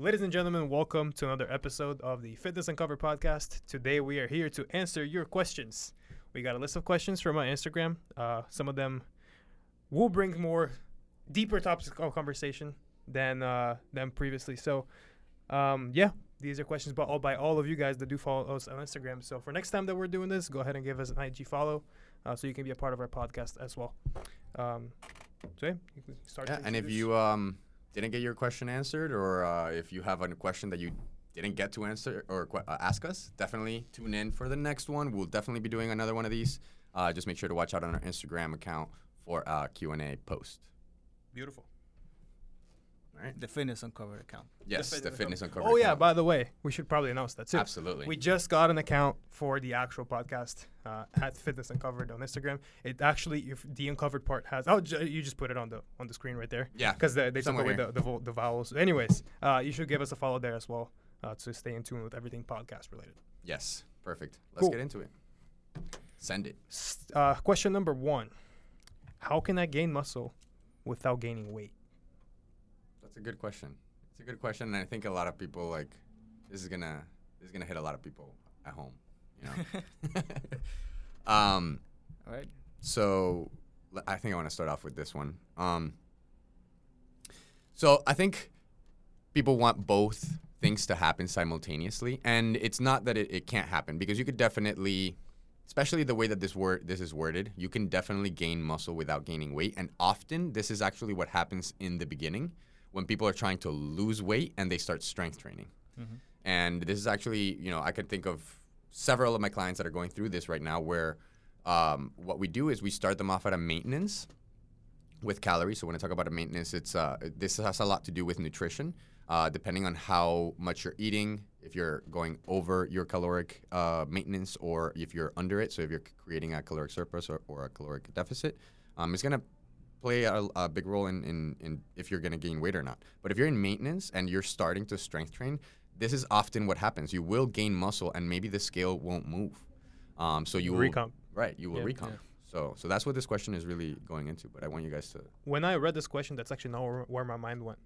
Ladies and gentlemen, welcome to another episode of the Fitness Uncovered podcast. Today we are here to answer your questions. We got a list of questions from my Instagram. Uh, some of them will bring more deeper topics of conversation than uh, than previously. So, um, yeah, these are questions by all by all of you guys that do follow us on Instagram. So for next time that we're doing this, go ahead and give us an IG follow, uh, so you can be a part of our podcast as well. Um, so yeah, you can start. Yeah, and if you um didn't get your question answered, or uh, if you have a question that you didn't get to answer or uh, ask us, definitely tune in for the next one. We'll definitely be doing another one of these. Uh, just make sure to watch out on our Instagram account for Q and A post. beautiful. All right. The Fitness Uncovered account. Yes, the Fitness fitness uncovered. Oh yeah, by the way, we should probably announce that too. absolutely. We just got an account for the actual podcast uh, at Fitness Uncovered on Instagram. It actually, if the uncovered part has, oh, j- you just put it on the on the screen right there. Yeah, because they, they took away the the, vo- the vowels. Anyways, uh, you should give us a follow there as well uh, to stay in tune with everything podcast related. yes, perfect. Let's Cool. get into it. Send it. Uh, question number one: How can I gain muscle without gaining weight? That's a good question. It's a good question, and I think a lot of people like this is gonna this is gonna hit a lot of people at home. You know. um. All right. So I think I want to start off with this one. Um, so I think people want both things to happen simultaneously, and it's not that it, it can't happen because you could definitely, especially the way that this word this is worded, you can definitely gain muscle without gaining weight, and often this is actually what happens in the beginning when people are trying to lose weight and they start strength training. And this is actually, you know, I can think of several of my clients that are going through this right now where um, what we do is we start them off at a maintenance with calories. So when I talk about a maintenance, it's uh, this has a lot to do with nutrition. Uh, depending on how much you're eating, if you're going over your caloric uh, maintenance or if you're under it, so if you're creating a caloric surplus or, or a caloric deficit, um, it's going to play a, a big role in, in, in if you're going to gain weight or not. But if you're in maintenance and you're starting to strength train, this is often what happens. You will gain muscle and maybe the scale won't move. Um, so you will Recomp. Right, you will Yeah. recomp. So, so that's what this question is really going into. But I want you guys to. When I read this question, that's actually not where, where my mind went.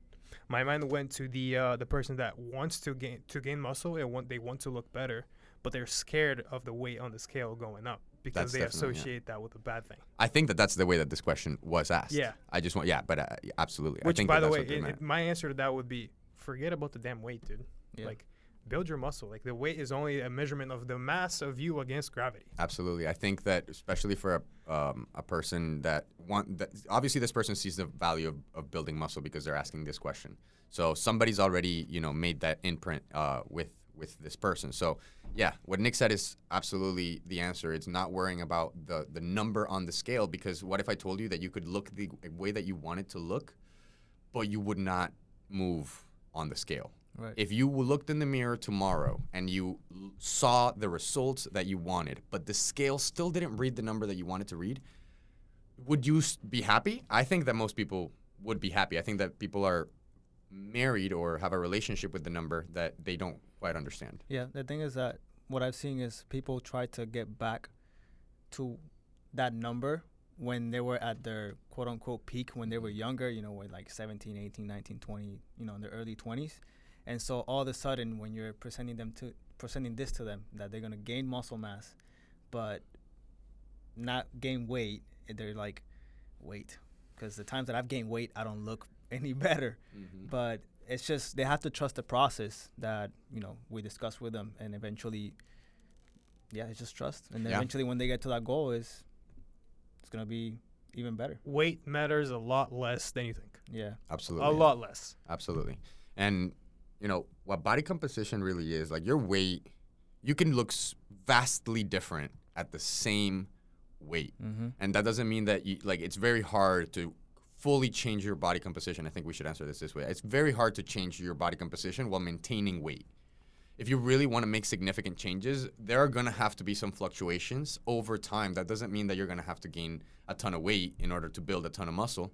My mind went to the uh, the person that wants to gain to gain muscle and want they want to look better, but they're scared of the weight on the scale going up because That's they definitely, yeah. associate that with a bad thing. I think that that's the way that this question was asked. Yeah. I just want. Yeah, but uh, absolutely. I Which, think by that the way, it, it- my answer to that would be forget about the damn weight, dude. Yeah. Like, build your muscle. Like, the weight is only a measurement of the mass of you against gravity. Absolutely. I think that especially for a, um, a person that want that obviously this person sees the value of, of building muscle because they're asking this question. So somebody's already, you know, made that imprint uh, with with this person. So yeah, what Nick said is absolutely the answer. It's not worrying about the the number on the scale because what if I told you that you could look the way that you wanted to look, but you would not move on the scale. Right. If you looked in the mirror tomorrow and you l- saw the results that you wanted, but the scale still didn't read the number that you wanted to read, would you be happy? I think that most people would be happy. I think that people are married or have a relationship with the number that they don't quite understand. Yeah. The thing is that what I've seen is people try to get back to that number when they were at their quote unquote peak when they were mm-hmm. younger, you know, when like 17, 18, 19, 20, you know, in their early 20s. And so all of a sudden when you're presenting them to presenting this to them that they're going to gain muscle mass but not gain weight, they're like wait because the times that I've gained weight, I don't look any better. But it's just they have to trust the process that you know we discuss with them, and eventually, yeah, it's just trust. And Yeah. eventually, when they get to that goal, is it's gonna be even better. Weight matters a lot less than you think. Yeah, Absolutely. A lot less. Absolutely. And you know what body composition really is like your weight you can look vastly different at the same weight mm-hmm. and that doesn't mean that you like it's very hard to fully change your body composition. I think we should answer this this way. It's very hard to change your body composition while maintaining weight. If you really want to make significant changes there are going to have to be some fluctuations over time. That doesn't mean that you're going to have to gain a ton of weight in order to build a ton of muscle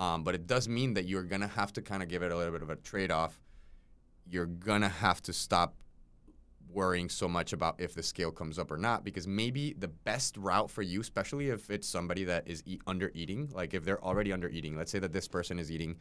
um, but it does mean that you're going to have to kind of give it a little bit of a trade-off. You're going to have to stop worrying so much about if the scale comes up or not because maybe the best route for you especially if it's somebody that is eat, under eating like if they're already under eating let's say that this person is eating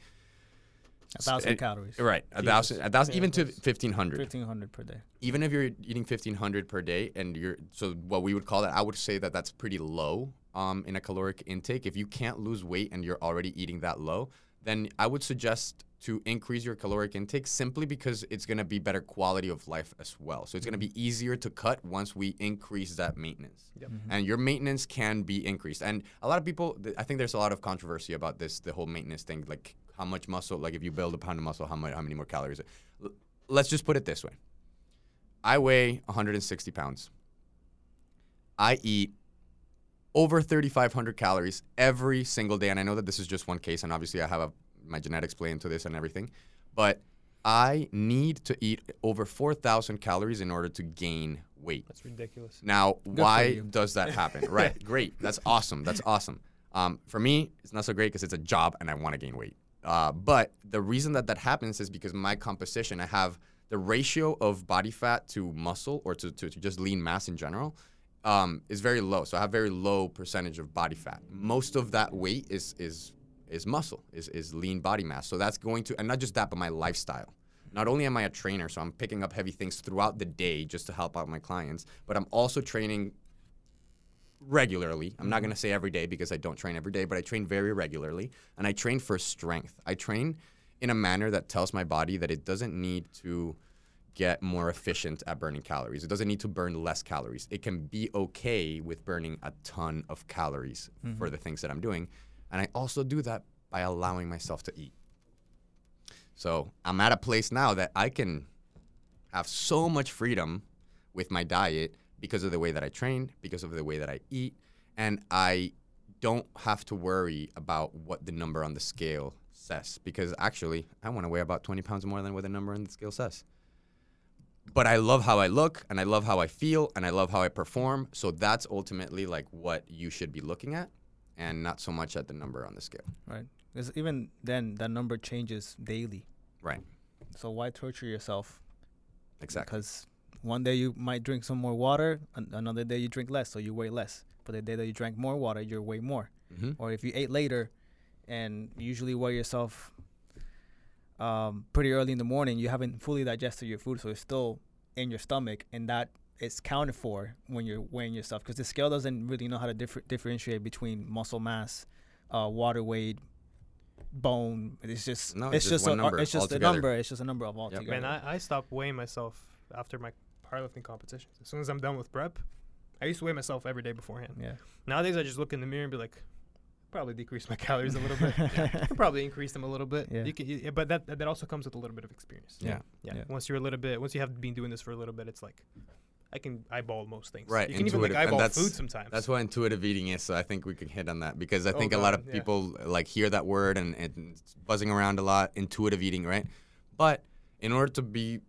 A thousand eh, calories. Right, a Jesus. thousand, a thousand, Yeah, even to that's- fifteen hundred. Fifteen hundred per day. Even if you're eating fifteen hundred per day, and you're so what we would call that, I would say that that's pretty low um, in a caloric intake. If you can't lose weight and you're already eating that low, then I would suggest to increase your caloric intake simply because it's going to be better quality of life as well. So it's going to be mm-hmm. easier to cut once we increase that maintenance. Yep. Mm-hmm. And your maintenance can be increased. And a lot of people, th- I think there's a lot of controversy about this, the whole maintenance thing, like how much muscle, like if you build a pound of muscle, how much, how many more calories? L- let's just put it this way. I weigh 160 pounds. I eat over 3,500 calories every single day. And I know that this is just one case, and obviously I have a, my genetics play into this and everything. But I need to eat over 4,000 calories in order to gain weight. That's ridiculous. Now, for why does that happen? right, great. That's awesome. That's awesome. Um, for me, it's not so great because it's a job and I want to gain weight. Uh, but the reason that that happens is because my composition, I have the ratio of body fat to muscle or to, to, to just lean mass in general um, is very low. So I have very low percentage of body fat. Most of that weight is is is muscle, is is lean body mass. So that's going to, and not just that, but my lifestyle. Not only am I a trainer, so I'm picking up heavy things throughout the day just to help out my clients, but I'm also training regularly. I'm not mm-hmm. going to say every day because I don't train every day, but I train very regularly and I train for strength. I train in a manner that tells my body that it doesn't need to get more efficient at burning calories. It doesn't need to burn less calories. It can be okay with burning a ton of calories mm-hmm. for the things that I'm doing. And I also do that by allowing myself to eat. So I'm at a place now that I can have so much freedom with my diet because of the way that I train, because of the way that I eat, and I don't have to worry about what the number on the scale says because actually I want to weigh about 20 pounds more than what the number on the scale says. But I love how I look and I love how I feel and I love how I perform. So that's ultimately like what you should be looking at and not so much at the number on the scale. Right. Because even then, that number changes daily. Right. So why torture yourself? Exactly. Because one day you might drink some more water, an- another day you drink less, so you weigh less. But the day that you drank more water, you weigh more. hmm Or if you ate later, and usually weigh yourself um, pretty early in the morning, you haven't fully digested your food, so it's still in your stomach, and that is counted for when you're weighing yourself. Because the scale doesn't really know how to differ- differentiate between muscle mass, uh, water weight, bone. It's just No, it's, it's just just, one a, number it's just a number. It's just a number of all together. Man, I, I stopped weighing myself after my powerlifting competitions. As soon as I'm done with prep, I used to weigh myself every day beforehand. yeah. Nowadays, I just look in the mirror and be like, probably decrease my calories a little bit. Could probably increase them a little bit. Yeah. You can, you- but that that also comes with a little bit of experience. Yeah. Yeah. Yeah. Once you're a little bit, once you have been doing this for a little bit, it's like, I can eyeball most things. Right, You can even like eyeball food sometimes. That's what intuitive eating is. So I think we can hit on that because I Oh, think a lot of yeah. people like hear that word and, and it's buzzing around a lot. Intuitive eating, right? But in order to be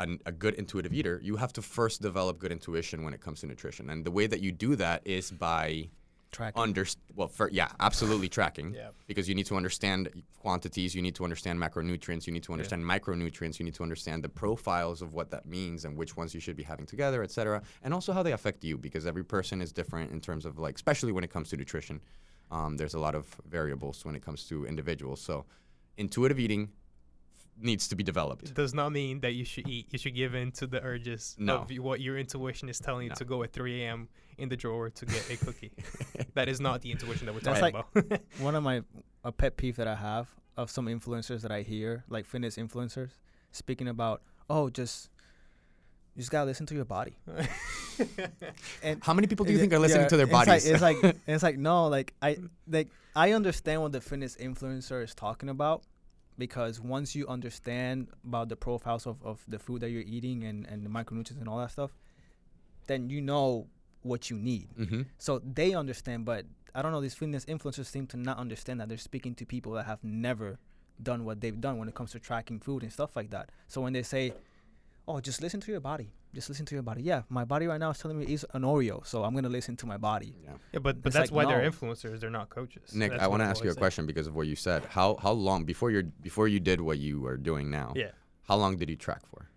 an- a good intuitive eater, you have to first develop good intuition when it comes to nutrition. And the way that you do that is by Tracking. under well, for, yeah, absolutely tracking. Yeah. Because you need to understand quantities, you need to understand macronutrients, you need to understand micronutrients, you need to understand the profiles of what that means and which ones you should be having together, et cetera, and also how they affect you because every person is different in terms of like, especially when it comes to nutrition. Um, there's a lot of variables when it comes to individuals. So, intuitive eating needs to be developed. It does not mean that you should eat. You should give in to the urges No. of what your intuition is telling you No. to go at 3 a.m. in the drawer to get a cookie. that is not the intuition that we're That's talking about. One of my a pet peeve that I have of some influencers that I hear, like fitness influencers, speaking about, oh, just you just gotta listen to your body. And How many people do you think are listening yeah, to their it's like- It's like, it's like no, like I like I understand what the fitness influencer is talking about because once you understand about the profiles of, of the food that you're eating and, and the micronutrients and all that stuff, then you know what you need. hmm So they understand, but I don't know. These fitness influencers seem to not understand that they're speaking to people that have never done what they've done when it comes to tracking food and stuff like that. So when they say, "Oh, just listen to your body," just listen to your body. Yeah, my body right now is telling me it's an Oreo, so I'm gonna listen to my body. Yeah. yeah, but, but It's that's like, why they're influencers. They're not coaches. Nick, That's I want to ask you a always said. question because of what you said. How how long before you before you did what you are doing now? Yeah. How long did you track for?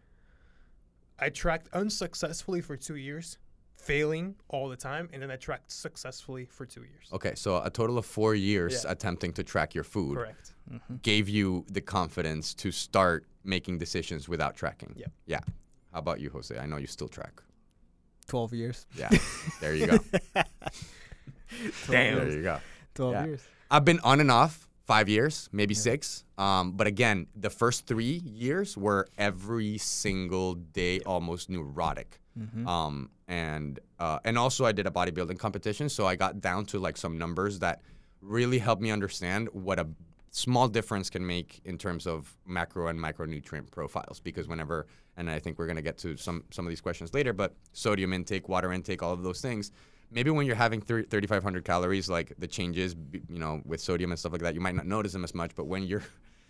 I tracked unsuccessfully for two years failing all the time, and then I tracked successfully for two years. Okay, so a total of four years Yeah. attempting to track your food Correct. Mm-hmm. gave you the confidence to start making decisions without tracking. Yep. Yeah. How about you, Jose? I know you still track. Twelve years. Yeah. there you go. Damn. There you go. Twelve Yeah. years. I've been on and off five years, maybe Yeah. six. Um, but again, the first three years were every single day almost neurotic. Mm-hmm. Um, and uh, and also I did a bodybuilding competition, so I got down to like some numbers that really helped me understand what a small difference can make in terms of macro and micronutrient profiles. Because whenever, and I think we're gonna get to some some of these questions later, but sodium intake, water intake, all of those things. Maybe when you're having thir- 3,500 calories, like the changes, you know, with sodium and stuff like that, you might not notice them as much. But when you're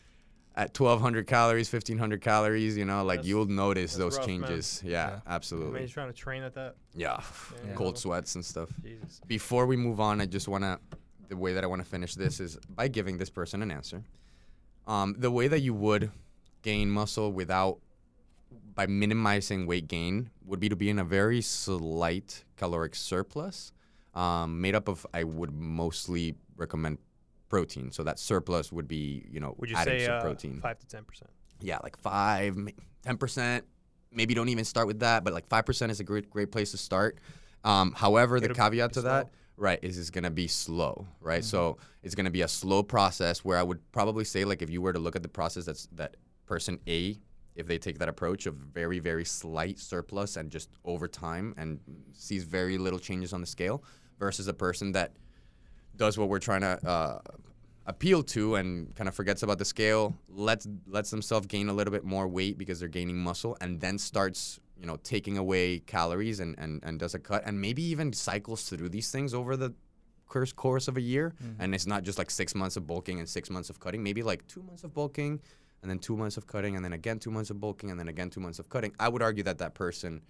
at 1,200 calories, 1,500 calories, you know, like That's- you'll notice those rough, changes. Yeah, Yeah. I mean, absolutely. you're trying to train at that. Yeah, Yeah. cold sweats and stuff. Jesus. Before we move on, I just want to, the way that I want to finish this is by giving this person an answer. Um, the way that you would gain muscle without, by minimizing weight gain, would be to be in a very slight caloric surplus, um, made up of, I would mostly recommend protein. So that surplus would be, you know, Would you adding say some uh, protein five to ten percent? yeah, like five, ten percent. Maybe don't even start with that, but like five percent is a great great place to start. Um, however, the It'll caveat be to that, right, is it's gonna be slow, right? So it's gonna be a slow process where I would probably say like if you were to look at the process that's that person A, if they take that approach of very very slight surplus and just over time and sees very little changes on the scale, versus a person that does what we're trying to uh, appeal to and kind of forgets about the scale, lets lets themselves gain a little bit more weight because they're gaining muscle, and then starts you know taking away calories and and, and does a cut and maybe even cycles through these things over the course course of a year, and it's not just like six months of bulking and six months of cutting, maybe like two months of bulking. And then two months of cutting, and then again two months of bulking, and then again two months of cutting. I would argue that that person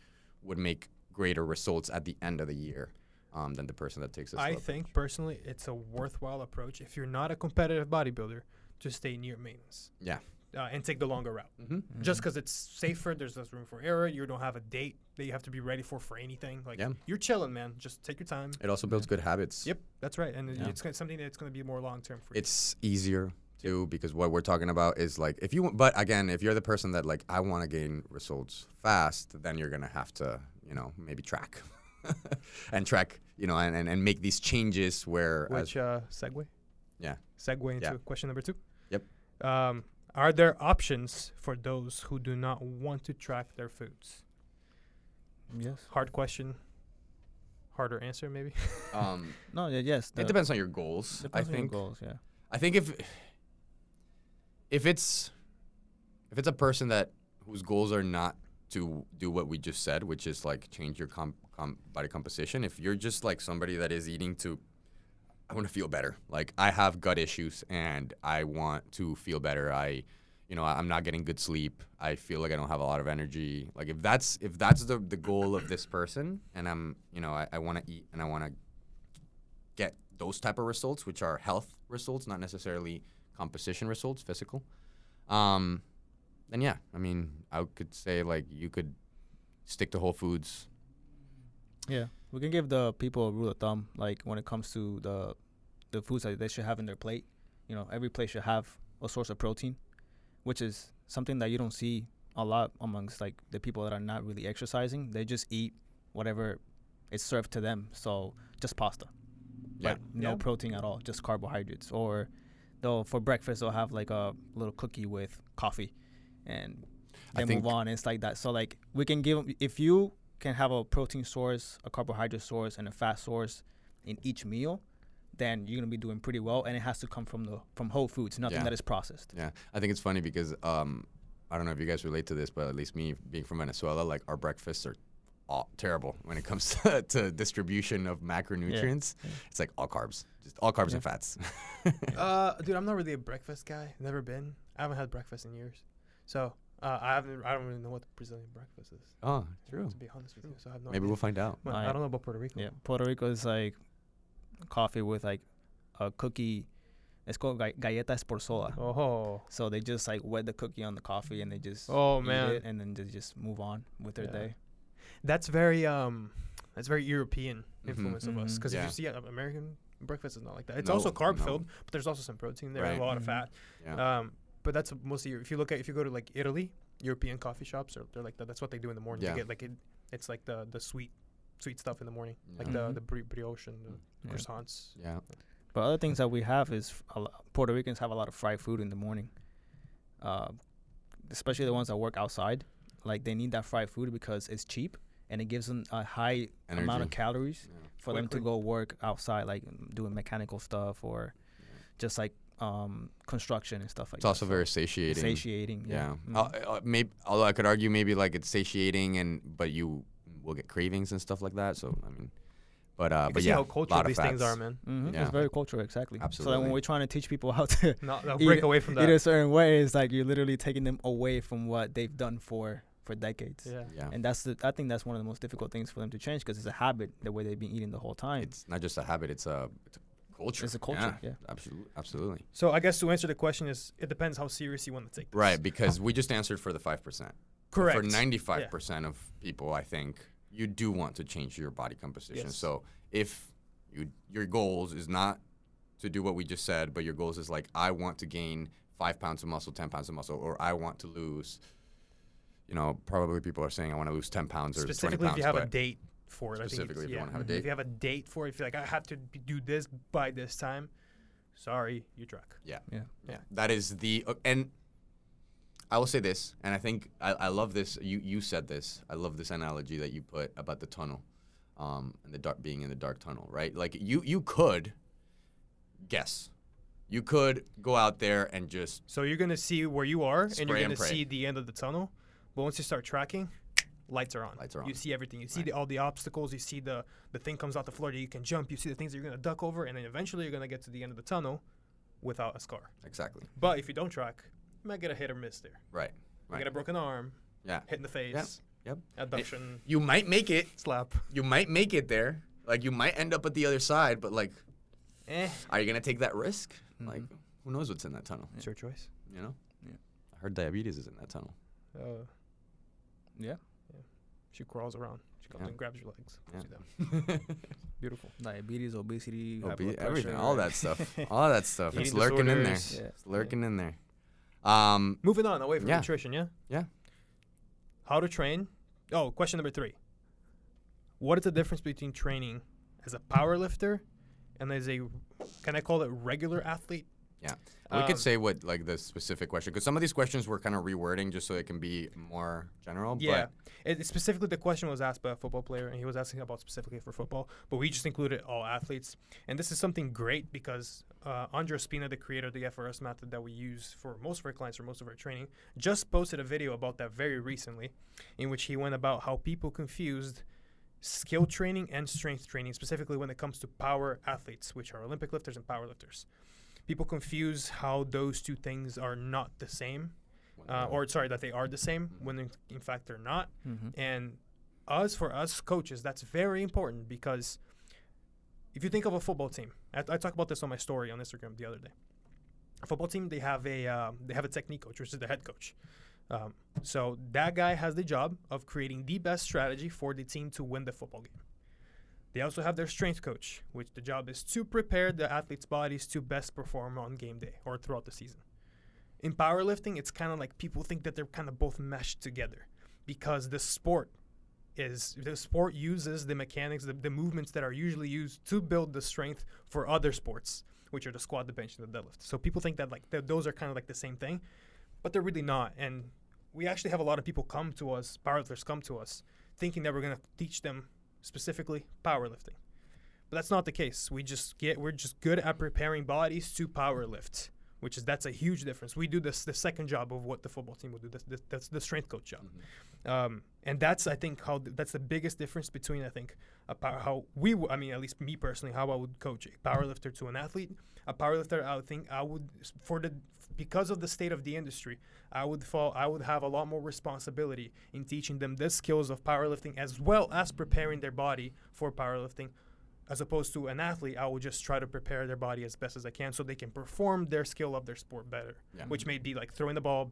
would make greater results at the end of the year um, than the person that takes this. I think approach. personally, it's a worthwhile approach if you're not a competitive bodybuilder to stay near maintenance. Yeah. Uh, and take the longer route. Mm-hmm. Just because it's safer, there's less room for error. You don't have a date that you have to be ready for for anything. Like Yeah. you're chilling, man. Just take your time. It also builds good habits. Yep, that's right, and Yeah. it's something that's going to be more long term for you. It's easier too because what we're talking about is like if you want, but again, if you're the person that like I want to gain results fast, then you're gonna have to you know maybe track and track you know and, and, and make these changes where as, Which uh, segue? Yeah. Segue into Yeah. question number two. Yep. Um, are there options for those who do not want to track their foods? Yes. Hard question. Harder answer, maybe. um, No. Yeah, yes. it depends on your goals. depends I on your think goals. Yeah. I think if if it's if it's a person that whose goals are not to do what we just said, which is like change your body composition, if you're just like somebody that is eating to I want to feel better. Like I have gut issues and I want to feel better. I you know, I'm not getting good sleep. I feel like I don't have a lot of energy. Like if that's if that's the the goal of this person and I'm, you know, I, I want to eat and I want to get those type of results, which are health results, not necessarily composition results, physical. Um, then yeah, I mean, I could say like you could stick to whole foods. Yeah, we can give the people a rule of thumb, like when it comes to the the foods that they should have in their plate. You know, every plate should have a source of protein, which is something that you don't see a lot amongst like the people that are not really exercising. They just eat whatever is served to them. So just pasta, Yeah. like no Yeah. protein at all, just carbohydrates. Or they'll for breakfast they'll have like a little cookie with coffee, and think- move on. And it's like that. So like we can give if you can have a protein source, a carbohydrate source, and a fat source in each meal, then you're gonna be doing pretty well. And it has to come from the from whole foods, nothing Yeah. that is processed. Yeah, I think it's funny because um, I don't know if you guys relate to this, but at least me being from Venezuela, like our breakfasts are all terrible when it comes to, to distribution of macronutrients. Yeah. It's like all carbs, just all carbs Yeah. and fats. Uh, dude, I'm not really a breakfast guy. Never been. I haven't had breakfast in years, so uh, I haven't. I don't really know what Brazilian breakfast is. oh, true. To be honest with you, so I have no. Maybe idea. we'll find out. Well, I, I- don't know about Puerto Rico. Yeah, Puerto Rico is like coffee with like a cookie. It's called ga- galletas por soda. Oh, So they just like wet the cookie on the coffee and they just oh eat man, it and then they just move on with their Yeah. day. That's very um, It's very European Mhm. influence of us. Because Yeah. if you see uh, American breakfast is not like that. It's No, also carb no. filled, but there's also some protein there, and Right. a lot of Mhm. fat. Yeah. Um, but that's mostly if you look at if you go to like Italy, European coffee shops are they're like that. That's what they do in the morning. Yeah. They get like it, it's like the the sweet sweet stuff in the morning, like Yeah. the the bri- brioche and the Yeah. croissants. yeah. But other things that we have is f- a lo- Puerto Ricans have a lot of fried food in the morning, uh, especially the ones that work outside. Like they need that fried food because it's cheap and it gives them a high amount of calories Yeah. for them to Quickly. go work outside, like doing mechanical stuff or just like um, construction and stuff like It's that. It's also very satiating. satiating. Yeah. Yeah. Uh, Mhm. uh, maybe, although I could argue maybe like it's satiating and but you will get cravings and stuff like that. So I mean, but uh, you can but see yeah, how lot cultural of these things are, man. Mhm. Yeah. It's very cultural, exactly. Absolutely. So then Absolutely. when we're trying to teach people how to Not they'll Eat break away from eat that. a certain way, it's like you're literally taking them away from what they've done for for decades. Yeah. Yeah. And that's the I think that's one of the most difficult things for them to change because it's a habit the way they've been eating the whole time. It's not just a habit; it's a, it's a culture. It's a culture, yeah. Absolutely. Absolutely. So I guess to answer the question is it depends how serious you want to take this. Right, because we just answered for the five percent. Correct. For ninety-five percent of people, I think you do want to change your body composition. Yes. So if you your goals is not to do what we just said, but your goals is like I want to gain five pounds of muscle, ten pounds of muscle, or I want to lose. You know, probably people are saying I want to lose ten pounds or twenty specifically pounds. if you have a date for it. I think Specifically it's- if you yeah. wanna have a Mhm. date. If you have a date for it, if you're like I have to do this by this time, sorry, you truck. Yeah. Yeah. Yeah. That is the uh, and I will say this, and I think I, I love this. You you said this. I love this analogy that you put about the tunnel, um, and the dark being in the dark tunnel, right? Like you you could guess, you could go out there and just So you're gonna see where you are, and you're gonna pray. see the end of the tunnel. But once you start tracking, lights are on. Lights are on. You see everything. You see Right. the, all the obstacles. You see the the thing comes out the floor that you can jump. You see the things that you're gonna duck over, and then eventually you're gonna get to the end of the tunnel without a scar. exactly But if you don't track, you might get a hit or miss there. right, You right. get a broken arm, Yeah, hit in the face, Yeah. yep. abduction, You might make it. slap. You might make it there. Like you might end up at the other side, but like, Eh, are you gonna take that risk? Mhm. Like, who knows what's in that tunnel? it's your choice. You know. Yeah. I heard diabetes is in that tunnel. Uh, Yeah. she crawls around. She comes Yeah. and grabs your legs. Yeah. puts. Beautiful. Diabetes, obesity, high Obe- everything, pressure, all right? that stuff, all that stuff. it's Eating lurking in there. Yeah. It's lurking in there. Um, Moving on away from Yeah. nutrition, yeah? Yeah. How to train? Oh, question number three. What is the difference between training as a power lifter and as a, can I call it regular athlete? Yeah. we Um, could say what like the specific question because some of these questions we're kind of rewording just so it can be more general. Yeah. It, specifically, the question was asked by a football player, and he was asking about specifically for football, but we just included all athletes. And this is something great because uh, Andreo Spina, the creator of the FRC method that we use for most of our clients for most of our training, just posted a video about that very recently, in which he went about how people confused skill training and strength training, specifically when it comes to power athletes, which are Olympic lifters and power lifters. People confuse how those two things are not the same, uh, or sorry, that they are the same when in, in fact they're not. Mhm. And us, for us coaches, that's very important because if you think of a football team, I, I talked about this on my story on Instagram the other day. A football team, they have a um, they have a technique coach, which is the head coach. Um, so that guy has the job of creating the best strategy for the team to win the football game. They also have their strength coach, which the job is to prepare the athletes' bodies to best perform on game day or throughout the season. In powerlifting, it's kind of like people think that they're kind of both meshed together because the sport is the sport uses the mechanics, the, the movements that are usually used to build the strength for other sports, which are the squat, the bench, and the deadlift. So people think that like th- those are kind of like the same thing, but they're really not. And we actually have a lot of people come to us, powerlifters come to us, thinking that we're gonna teach them specifically powerlifting. But that's not the case. We just get we're just good at preparing bodies to powerlift, which is that's a huge difference. We do this the second job of what the football team would do. That's, that's, that's the strength coach job, um, and that's I think how th- that's the biggest difference between I think a power, how we w- I mean at least me personally how I would coach a powerlifter to an athlete. A powerlifter I would think I would for the because of the state of the industry, I would fall I would have a lot more responsibility in teaching them the skills of powerlifting as well as preparing their body for powerlifting as opposed to an athlete, I would just try to prepare their body as best as I can so they can perform their skill of their sport better, Yeah. which may be like throwing the ball,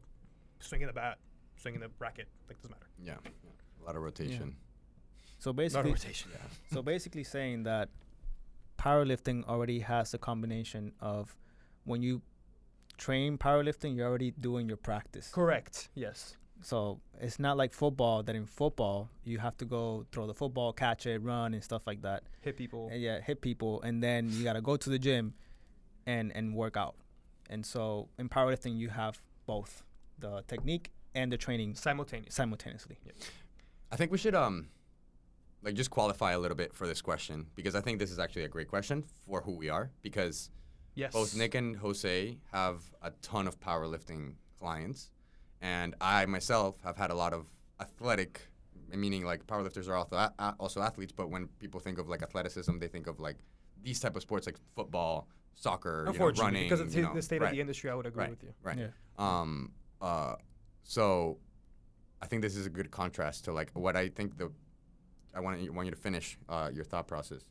swinging the bat, swinging the racket, like doesn't matter. Yeah. yeah. A lot of rotation. So A lot of basically, rotation. so basically saying that powerlifting already has a combination of when you train powerlifting, you're already doing your practice. Correct. Yes. So it's not like football that in football you have to go throw the football, catch it, run and stuff like that. Hit people. And yeah, hit people and then you gotta go to the gym and and work out. And so in powerlifting you have both the technique and the training Simultaneous. simultaneously. I think we should um like just qualify a little bit for this question because I think this is actually a great question for who we are because Yes. both Nick and Jose have a ton of powerlifting clients and I myself have had a lot of athletic meaning like powerlifters are also a- a- also athletes but when people think of like athleticism they think of like these type of sports like football, soccer, you know, Unfortunately, running, because of you the- know, the state right, of the industry, I would agree right, with you. Right. Yeah. Um, uh, so I think this is a good contrast to like what I think the I want you, want you to finish uh, your thought process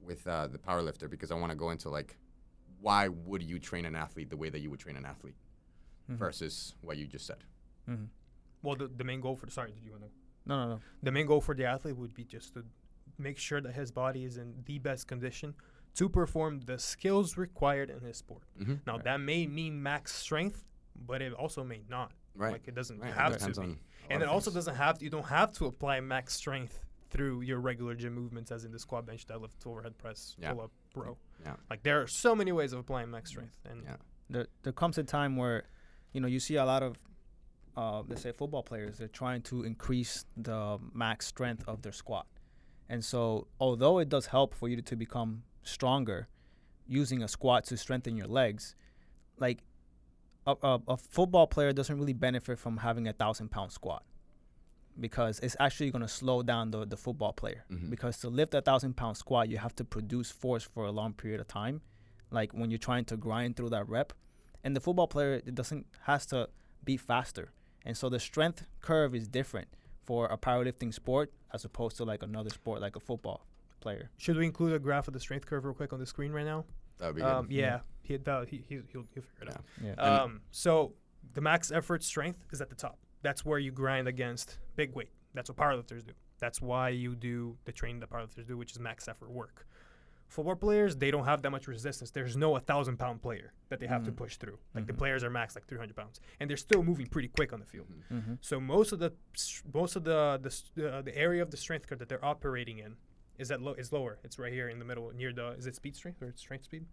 with uh, the powerlifter because I want to go into like why would you train an athlete the way that you would train an athlete Mhm. versus what you just said. Mhm. Well, the, the main goal for the sorry, did you want to? No, no, no. The main goal for the athlete would be just to make sure that his body is in the best condition to perform the skills required in his sport. Mm-hmm. Now Right. that may mean max strength, but it also may not. Right. Like it doesn't right. have it depends to be. on and it of also doesn't have to, you don't have to apply max strength through your regular gym movements as in the squat bench deadlift overhead press Yeah. pull up row Yeah. like there are so many ways of applying max strength and Yeah. there there comes a time where you know you see a lot of uh, let's say football players they're trying to increase the max strength of their squat and so although it does help for you to become stronger using a squat to strengthen your legs like a, a, a football player doesn't really benefit from having a thousand pound squat because it's actually going to slow down the, the football player. Mhm. because to lift a thousand pound squat you have to produce force for a long period of time like when you're trying to grind through that rep. And the football player it doesn't has to be faster. And so the strength curve is different for a powerlifting sport as opposed to like another sport like a football player. Should we include a graph of the strength curve real quick on the screen right now? That would be good. um, yeah. He, that, he, he, he'll, he'll figure it out. Yeah. Um, so the max effort strength is at the top. That's where you grind against big weight. That's what powerlifters do. That's why you do the training that powerlifters do, which is max effort work. Football players, they don't have that much resistance. There's no a thousand pound player that they have to Mhm. push through. Like the Mhm. players are max like 300 pounds, and they're still moving pretty quick on the field. Mhm. mm-hmm. So most of the most of the the uh, the area of the strength curve that they're operating in is at low is lower. It's right here in the middle near the is it speed strength or strength speed?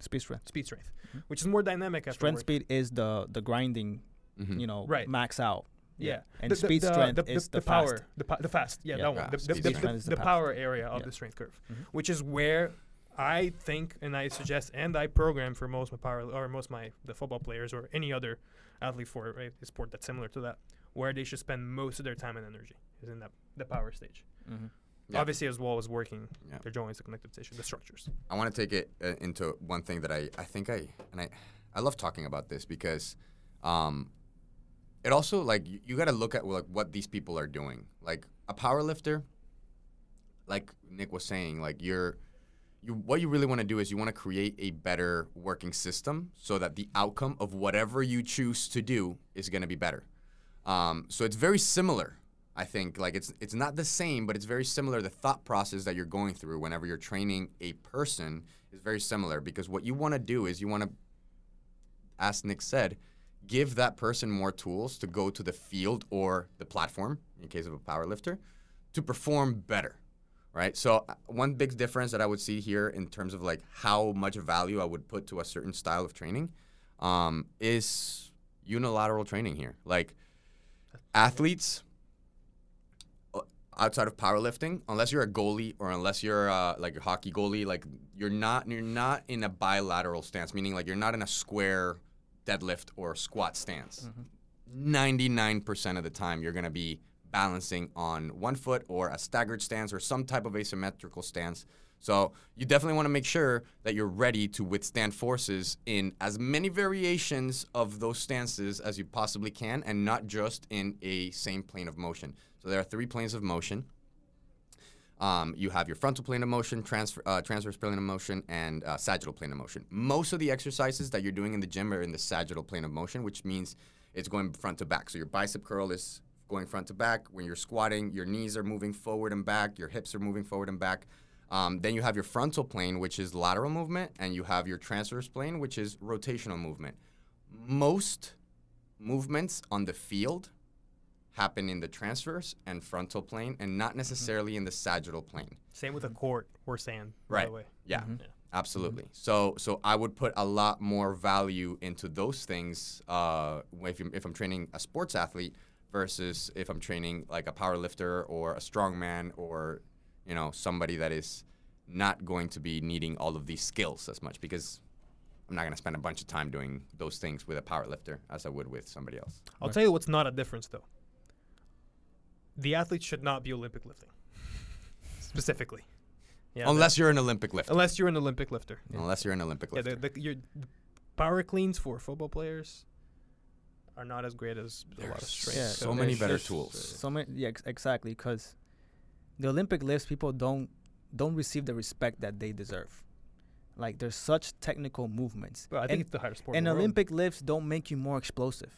speed strength Speed strength, Mhm. which is more dynamic. strength afterward. speed is the the grinding Mhm. you know Right. max out Yeah. and The- the- speed the- strength the, is the, the, power, fast. the, pa- the fast, yeah, Yeah. that one, Yeah, the, the, speed the, strength is the, the the fast. power area of Yeah. the strength curve, Mhm. which is where I think and I suggest and I program for most my power or most my the football players or any other athlete for a, a sport that's similar to that, where they should spend most of their time and energy is in that the power stage. Mm-hmm. Yeah. Obviously, as well as working Yeah. their joints, the connective tissue, the structures. I want to take it uh, into one thing that I, I think I and I I love talking about this because um, it also like you, you got to look at like what these people are doing. Like a power lifter, like Nick was saying, like you're you what you really want to do is you want to create a better working system so that the outcome of whatever you choose to do is going to be better. Um, so it's very similar. I think like it's it's not the same, but it's very similar. The thought process that you're going through whenever you're training a person is very similar because what you want to do is you want to, as Nick said, give that person more tools to go to the field or the platform in case of a power lifter to perform better right? So uh, one big difference that i would see here in terms of like how much value i would put to a certain style of training um, is unilateral training here. Like athletes uh, outside of powerlifting unless you're a goalie or unless you're uh, like a hockey goalie like you're not you're not in a bilateral stance meaning like you're not in a square deadlift or squat stance 99% of the time you're going to be balancing on one foot or a staggered stance or some type of asymmetrical stance so you definitely want to make sure that you're ready to withstand forces in as many variations of those stances as you possibly can and not just in a same plane of motion. So there are three planes of motion. Um, you have your frontal plane of motion, transfer, uh, transverse plane of motion, and uh, sagittal plane of motion. Most of the exercises that you're doing in the gym are in the sagittal plane of motion, which means it's going front to back. So your bicep curl is going front to back. When you're squatting, your knees are moving forward and back, your hips are moving forward and back. Um, then you have your frontal plane, which is lateral movement, and you have your transverse plane, which is rotational movement. Most movements on the field happen in the transverse and frontal plane, and not mm-hmm. necessarily in the sagittal plane. Same with a court or sand. By Right. the way. Yeah, mm-hmm. absolutely. Mm-hmm. So so I would put a lot more value into those things uh, if, you, if I'm training a sports athlete versus if I'm training like a power lifter or a strongman or you know somebody that is not going to be needing all of these skills as much because I'm not going to spend a bunch of time doing those things with a power lifter as I would with somebody else. I'll Right. tell you what's not a difference though. The athletes should not be Olympic lifting, specifically. Yeah, Unless you're an Olympic lifter. unless you're an Olympic lifter. Yeah. Unless you're an Olympic Yeah, lifter. the, the, your power cleans for football players are not as great as a lot of strength. Yeah, so many better uh, tools. So many, yeah, ex- exactly. Because the Olympic lifts, people don't don't receive the respect that they deserve. Like there's such technical movements. Well, I think and it's the hardest sport. and in the world. Olympic lifts don't make you more explosive.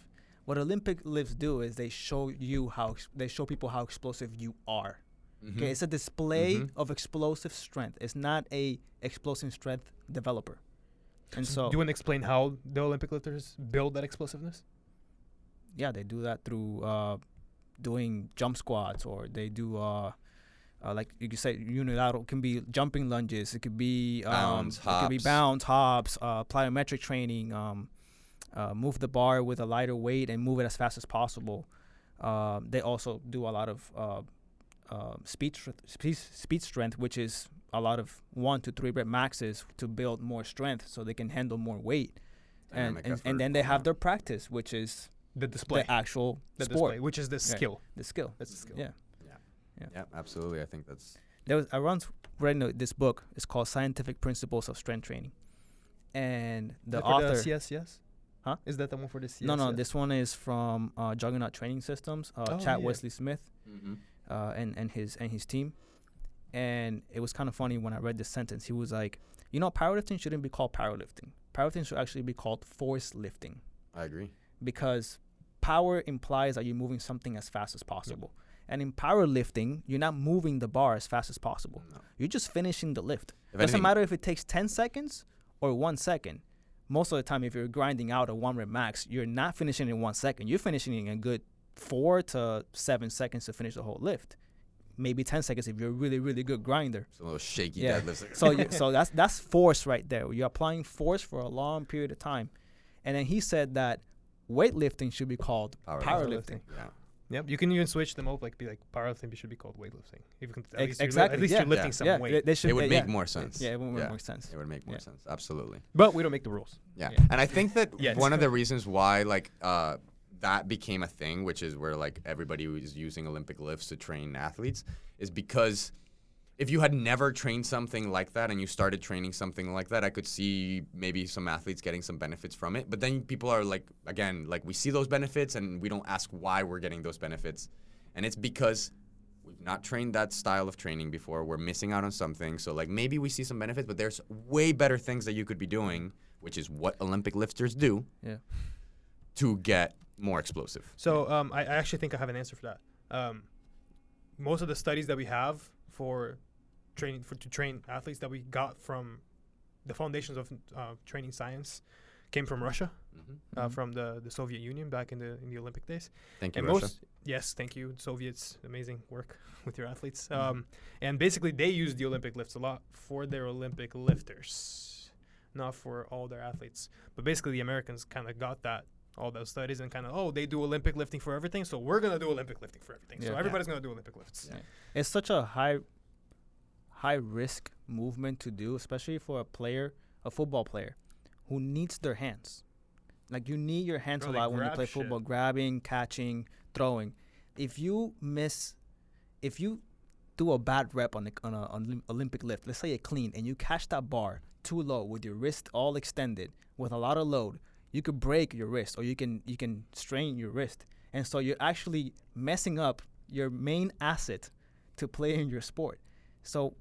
What Olympic lifts do is they show you how they show people how explosive you are. Mhm. Okay, it's a display Mhm. of explosive strength. It's not a explosive strength developer. And So so, do you want to explain how the Olympic lifters build that explosiveness? yeah, they do that through uh, doing jump squats, or they do uh, uh, like you could say unilateral. It can be jumping lunges. It could be um, Bounds, It could be bounds, hops, uh, plyometric training. Um, uh, move the bar with a lighter weight and move it as fast as possible. Um, they also do a lot of uh, uh, speed, str- speed speed strength, which is a lot of one to three rep maxes to build more strength, so they can handle more weight. And and, and then they have their practice, which is The display. the actual the sport, display, which is the skill. the skill. That's the skill. Yeah. Yeah, absolutely. I think that's There was I once read no- this book. It's called Scientific Principles of Strength Training, and the Is that Yes. author. CSCS? Huh? Is that the one for the CSCS? no, no, this one is from uh, Juggernaut Training Systems. Uh, Oh, Chad yeah. Wesley Smith uh, and and his and his team. And it was kind of funny when I read this sentence. He was like, "You know, powerlifting shouldn't be called powerlifting. Powerlifting should actually be called force lifting I agree. because power implies that you're moving something as fast as possible. And in powerlifting, you're not moving the bar as fast as possible. No. You're just finishing the lift. If Doesn't anything- matter if it takes 10 seconds or one second. Most of the time, if you're grinding out a one rep max, you're not finishing in one second. You're finishing in a good four to seven seconds to finish the whole lift. Maybe 10 seconds if you're a really, really good grinder. Some those shaky Yeah. deadlifts. So, you, so that's that's force right there. You're applying force for a long period of time. And then he said that weightlifting should be called Powerlifting. powerlifting. yeah. Yep, you can even switch them up. Like be like powerlifting should be called weightlifting. If you can, at Ex- least, exactly, at least yeah. you're lifting Yeah. some yeah, weight. They, they should, It would yeah, make yeah. more sense. Yeah, it would make Yeah. more sense. It would make more Yeah. sense. Absolutely. but we don't make the rules. Yeah. Yeah. And I think that Yes. one of the reasons why like uh, that became a thing, which is where like everybody was using Olympic lifts to train athletes, is because if you had never trained something like that and you started training something like that, I could see maybe some athletes getting some benefits from it. But then people are like, again, like we see those benefits and we don't ask why we're getting those benefits. And it's because we've not trained that style of training before. We're missing out on something. So like maybe we see some benefits, but there's way better things that you could be doing, which is what Olympic lifters do Yeah. to get more explosive. So um, I, I actually think I have an answer for that. Um, most of the studies that we have for training for to train athletes that we got from the foundations of uh, training science came from Russia, Mm-hmm. uh, Mhm. from the, the Soviet Union back in the in the Olympic days. Thank you, and Russia. most yes, thank you, Soviets. Amazing work with your athletes. Mhm. Um, and basically, they use the Olympic lifts a lot for their Olympic lifters, not for all their athletes. But basically, the Americans kind of got that all those studies and kind of oh they do Olympic lifting for everything, so we're gonna do Olympic lifting for everything. So Yeah. everybody's gonna do Olympic lifts. Yeah. It's such a high high risk movement to do, especially for a player, a football player, who needs their hands. Like you need your hands Bro, a lot when you play shit. football, grabbing, catching, throwing. If you miss, if you do a bad rep on, the, on a on Olympic lift, let's say a clean, and you catch that bar too low with your wrist all extended with a lot of load, you could break your wrist or you can you can strain your wrist, and so you're actually messing up your main asset to play in your sport. So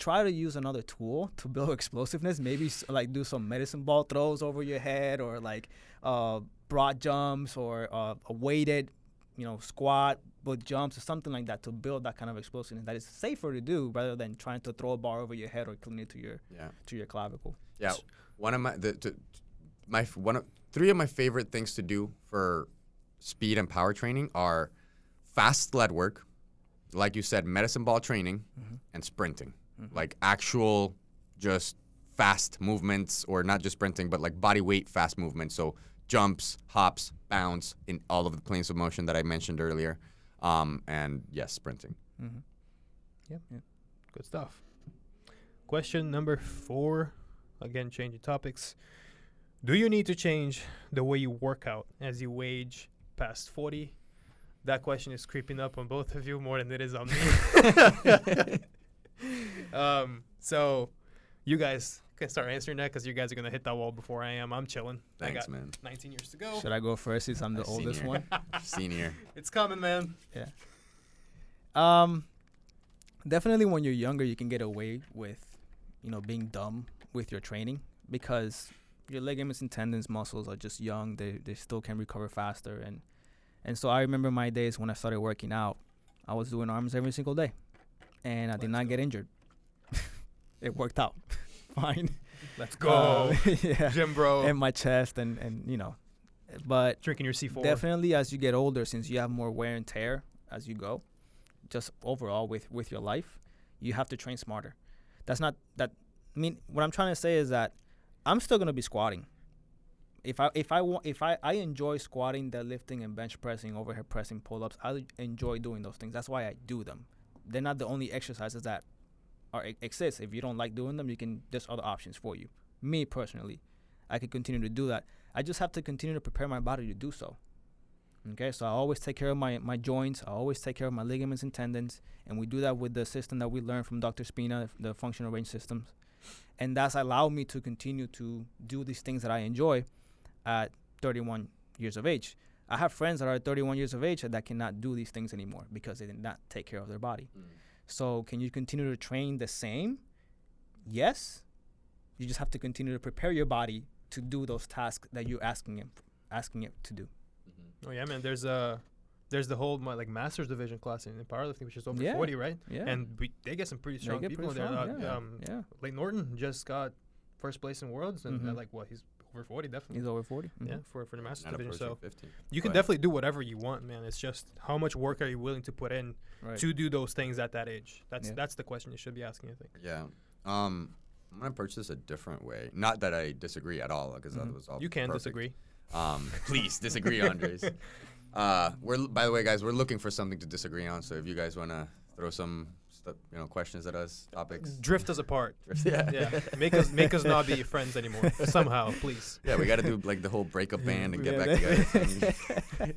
try to use another tool to build explosiveness. Maybe like do some medicine ball throws over your head, or like uh, broad jumps, or uh, a weighted you know, squat with jumps or something like that to build that kind of explosiveness that is safer to do rather than trying to throw a bar over your head or clean it to your Yeah. to your clavicle. Yeah, one of my the, to, my one of three of my favorite things to do for speed and power training are fast sled work, like you said, medicine ball training, and sprinting. Like actual, just fast movements, or not just sprinting, but like body weight fast movements. So jumps, hops, bounds in all of the planes of motion that I mentioned earlier, um, and yes, sprinting. Yeah, good stuff. Question number four. Again, changing topics. Do you need to change the way you work out as you age past 40? That question is creeping up on both of you more than it is on me. um, so, you guys can start answering that because you guys are going to hit that wall before I am. I'm chilling. I Thanks, got man. 19 years to go. Should I go first since I'm the Uh, oldest one? Senior. It's coming, man. Yeah. Um, definitely when you're younger, you can get away with, you know, being dumb with your training because your ligaments and tendons, muscles are just young. They they still can recover faster and and so I remember my days when I started working out. I was doing arms every single day, and I did Let's not go. get injured. It worked out fine. Let's go. Uh, yeah, Gym bro. and my chest and and you know, but Drinking your C4. Definitely, as you get older, since you have more wear and tear as you go, just overall with with your life, you have to train smarter. That's not that. I mean, what I'm trying to say is that I'm still gonna be squatting. If I if I want if I I enjoy squatting, deadlifting, and bench pressing, overhead pressing, pull ups. I enjoy doing those things. That's why I do them. They're not the only exercises that are exist. If you don't like doing them, you can. There's other options for you. Me personally, I could continue to do that. I just have to continue to prepare my body to do so. Okay, so I always take care of my, my joints. I always take care of my ligaments and tendons, and we do that with the system that we learned from Dr. Spina, the functional range systems, and that's allowed me to continue to do these things that I enjoy at 31 years of age. I have friends that are 31 years of age that cannot do these things anymore because they did not take care of their body. Mm. So, can you continue to train the same? Yes. You just have to continue to prepare your body to do those tasks that you're asking it, asking it to do. Oh yeah, man. There's a there's the whole my, like masters division class in, in powerlifting, which is over Yeah. 40, right? Yeah. And we, they get some pretty strong people pretty there. strong, Uh, yeah, Um, yeah. Layne Norton just got first place in worlds, and uh, Mhm. like what he's over 40, definitely. He's over 40. yeah, Mhm. for for the masters Not division. So 50. you can but- definitely do whatever you want, man. It's just how much work are you willing to put in Right. to do those things at that age? That's Yeah. that's the question you should be asking. I think. Yeah. Um, I'm gonna approach this a different way. Not that I disagree at all, because Mhm. that was all. You can perfect. disagree. Um, please disagree, Andres. Uh, we're by the way, guys, we're looking for something to disagree on. So if you guys wanna throw some, stu you know, questions at us, topics. Drift us apart. yeah. Yeah, make us make us not be friends anymore somehow, please. Yeah, we got to do like the whole breakup band and get Yeah, back together.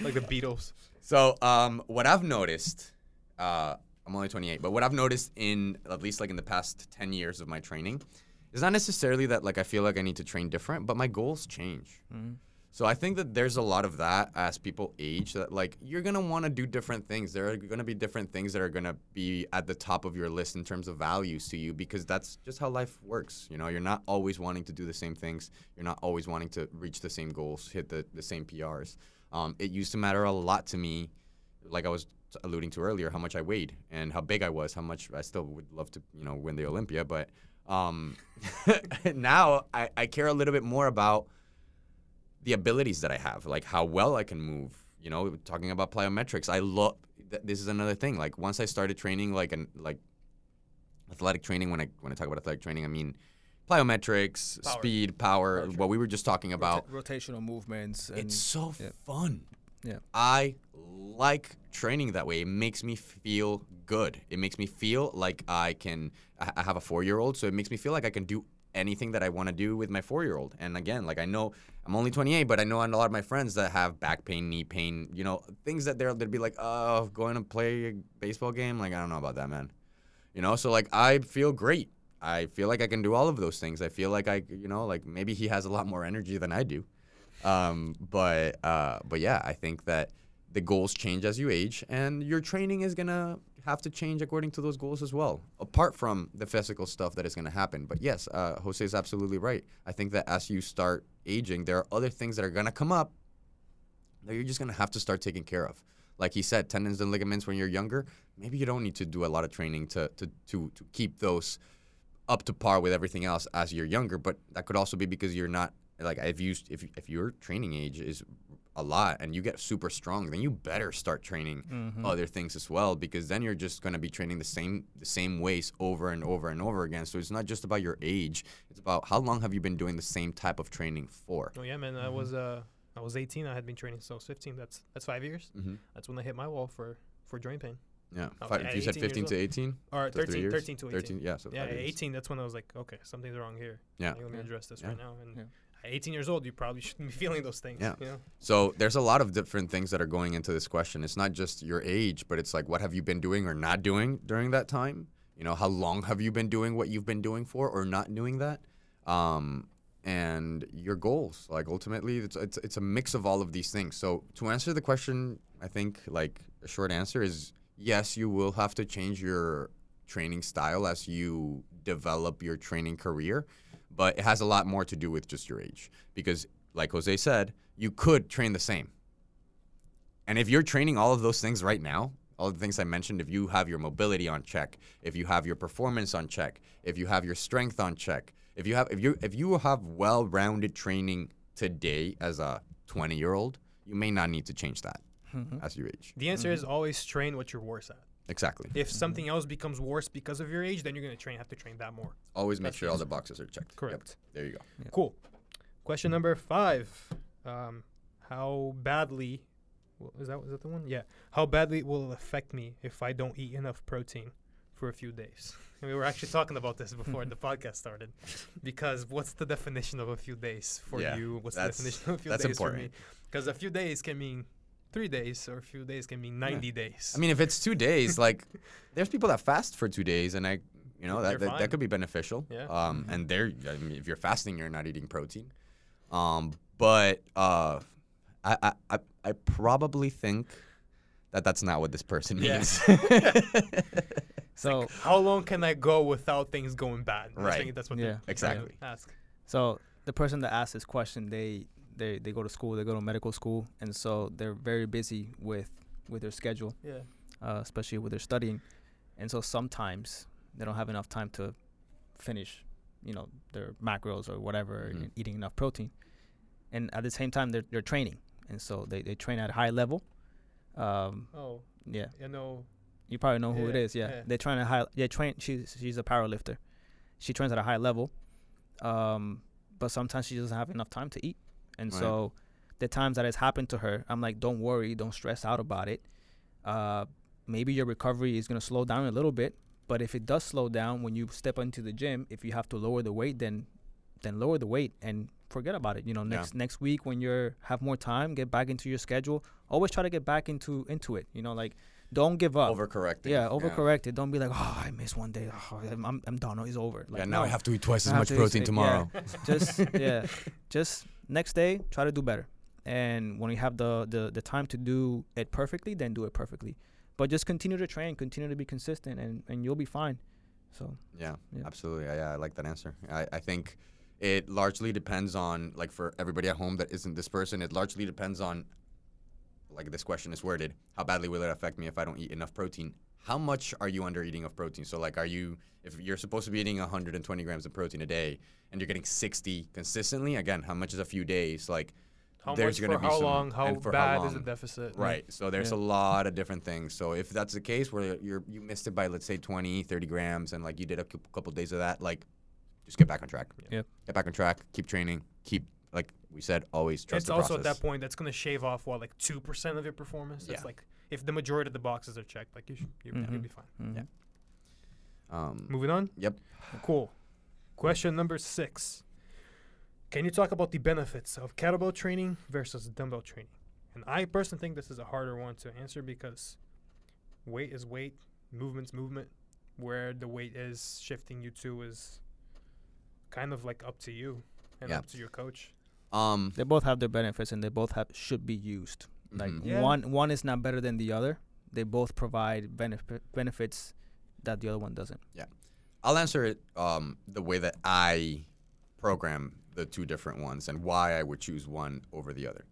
Like the Beatles. So, um, what I've noticed, uh, I'm only 28, but what I've noticed in at least like in the past 10 years of my training is not necessarily that like I feel like I need to train different, but my goals change. Mhm. So I think that there's a lot of that as people age that like you're gonna want to do different things. There are gonna be different things that are gonna be at the top of your list in terms of values to you because that's just how life works. You know, you're not always wanting to do the same things. You're not always wanting to reach the same goals, hit the, the same PRs. Um, it used to matter a lot to me, like I was alluding to earlier, how much I weighed and how big I was, how much I still would love to, you know, win the Olympia. But um, now I, I care a little bit more about the abilities that I have, like how well I can move. You know, talking about plyometrics, I love. Th- this is another thing. Like once I started training, like an like athletic training. When I when I talk about athletic training, I mean plyometrics, Power. speed, power. What we were just talking about. Rota- rotational movements. And It's so yeah. fun. Yeah. I like training that way. It makes me feel good. It makes me feel like I can. I I have a four year old, so it makes me feel like I can do anything that I want to do with my four year old. And again, like I know I'm only 28, but I know a lot of my friends that have back pain, knee pain, you know, things that they're, they'd be like, oh, going to play a baseball game. Like, I don't know about that, man. You know, so like I feel great. I feel like I can do all of those things. I feel like I, you know, like maybe he has a lot more energy than I do. Um, but uh, but yeah, I think that the goals change as you age, and your training is gonna have to change according to those goals as well. Apart from the physical stuff that is gonna happen. But yes, uh, Jose is absolutely right. I think that as you start aging, there are other things that are gonna come up that you're just gonna have to start taking care of. Like he said, tendons and ligaments when you're younger, maybe you don't need to do a lot of training to to to, to keep those up to par with everything else as you're younger. But that could also be because you're not like if you if if your training age is a lot and you get super strong, then you better start training Mm-hmm. other things as well because then you're just going to be training the same the same ways over and over and over again. So it's not just about your age; it's about how long have you been doing the same type of training for. Oh yeah, man. I was uh, I was 18. I had been training since I was 15. That's that's five years. Mm-hmm. That's when I hit my wall for for joint pain. Yeah, Oh, Fi- you said 15 to 18, Or So 13, 13 to 18. 13, yeah, so yeah, five at years. 18. That's when I was like, okay, something's wrong here. Yeah. Like, let me address this Yeah. right now. And Yeah. At 18 years old, you probably shouldn't be feeling those things. Yeah. You know? So there's a lot of different things that are going into this question. It's not just your age, but it's like what have you been doing or not doing during that time? You know, how long have you been doing what you've been doing for or not doing that? Um, and your goals. Like ultimately, it's, it's it's a mix of all of these things. So to answer the question, I think like a short answer is yes, you will have to change your training style as you develop your training career, but it has a lot more to do with just your age because like Jose said, you could train the same. And if you're training all of those things right now, all the things I mentioned, if you have your mobility on check, if you have your performance on check, if you have your strength on check, if you have if you if you have well-rounded training today as a 20-year-old, you may not need to change that Mm-hmm. as you age. The answer is always train what you're worse at. Exactly. If something else becomes worse because of your age, then you're gonna train have to train that more. Always make That's sure the all the boxes are checked. Yep. Correct. There you go. Cool. Question number five. Um, how badly well, is that is that the one? Yeah. How badly will it affect me if I don't eat enough protein for a few days? And we were actually talking about this before the podcast started, because what's the definition of a few days for Yeah, you? What's the that's- definition of a few that's days for me? important. Because a few days can mean three days, or a few days can mean ninety days. I mean, if it's two days, like there's people that fast for two days, and I, you know, that that, that could be beneficial. Yeah. Um, and they're, I mean, if you're fasting, you're not eating protein. Um, but uh, I, I, I, I probably think that that's not what this person Yeah. means. So how long can I go without things going bad? I Right. think that's what Yeah. they're trying Exactly. Ask. So the person that asked this question, they they they go to school, they go to medical school, and so they're very busy with with their schedule, Yeah. uh, especially with their studying, and so sometimes they don't have enough time to finish, you know, their macros or whatever, Mhm. and eating enough protein, and at the same time they're they're training, and so they they train at a high level. Um, Oh, yeah, you know. you probably know who it Yeah, is. Yeah, yeah. they train at high. Yeah, train. She's she's a power lifter. She trains at a high level, um, but sometimes she doesn't have enough time to eat, and Right. so the times that has happened to her, I'm like, don't worry, don't stress out about it. Uh, maybe your recovery is gonna slow down a little bit, but if it does slow down when you step into the gym, if you have to lower the weight, then then lower the weight and forget about it. You know, Yeah. next next week when you're have more time, get back into your schedule. Always try to get back into into it. You know, like don't give up. Overcorrected. Yeah, overcorrected. it. Don't be like, oh, I missed one day. Oh, I'm, I'm, done. It's over. Like, yeah, now I have to eat twice as much to eat- protein yeah. tomorrow. just yeah, just next day try to do better. And when you have the, the the time to do it perfectly, then do it perfectly. But just continue to train, continue to be consistent, and and you'll be fine. So Yeah, Yeah. absolutely. Yeah, yeah, I like that answer. I, I think it largely depends on, like, for everybody at home that isn't this person, it largely depends on, like, this question is worded how badly will it affect me if I don't eat enough protein? How much are you under eating of protein? So, like, are you, if you're supposed to be eating 120 grams of protein a day and you're getting 60 consistently, again, how much is a few days? Like, How there's much gonna for be how some- long? How and for bad how is the deficit? Right. So there's Yeah. a lot of different things. So if that's the case where you're you missed it by let's say 20, 30 grams and like you did a couple days of that, like just get back on track. Yeah. Yep. Get back on track, keep training, keep like we said always trust It's the also process. at that point that's gonna shave off what like two percent of your performance. It's Yeah. like if the majority of the boxes are checked, like you should, you're, you'll Mhm. be fine. mhm. Yeah. Um Moving on. Yep. Cool. Question number six. Can you talk about the benefits of kettlebell training versus dumbbell training? And I personally think this is a harder one to answer because weight is weight, movement's movement. Where the weight is shifting you to is kind of like up to you and Yeah. up to your coach. Um They both have their benefits, and they both have should be used. Like mhm. Yeah. one one is not better than the other. They both provide benefit benefits that the other one doesn't. Yeah, I'll answer it um the way that I program the two different ones and why I would choose one over the other.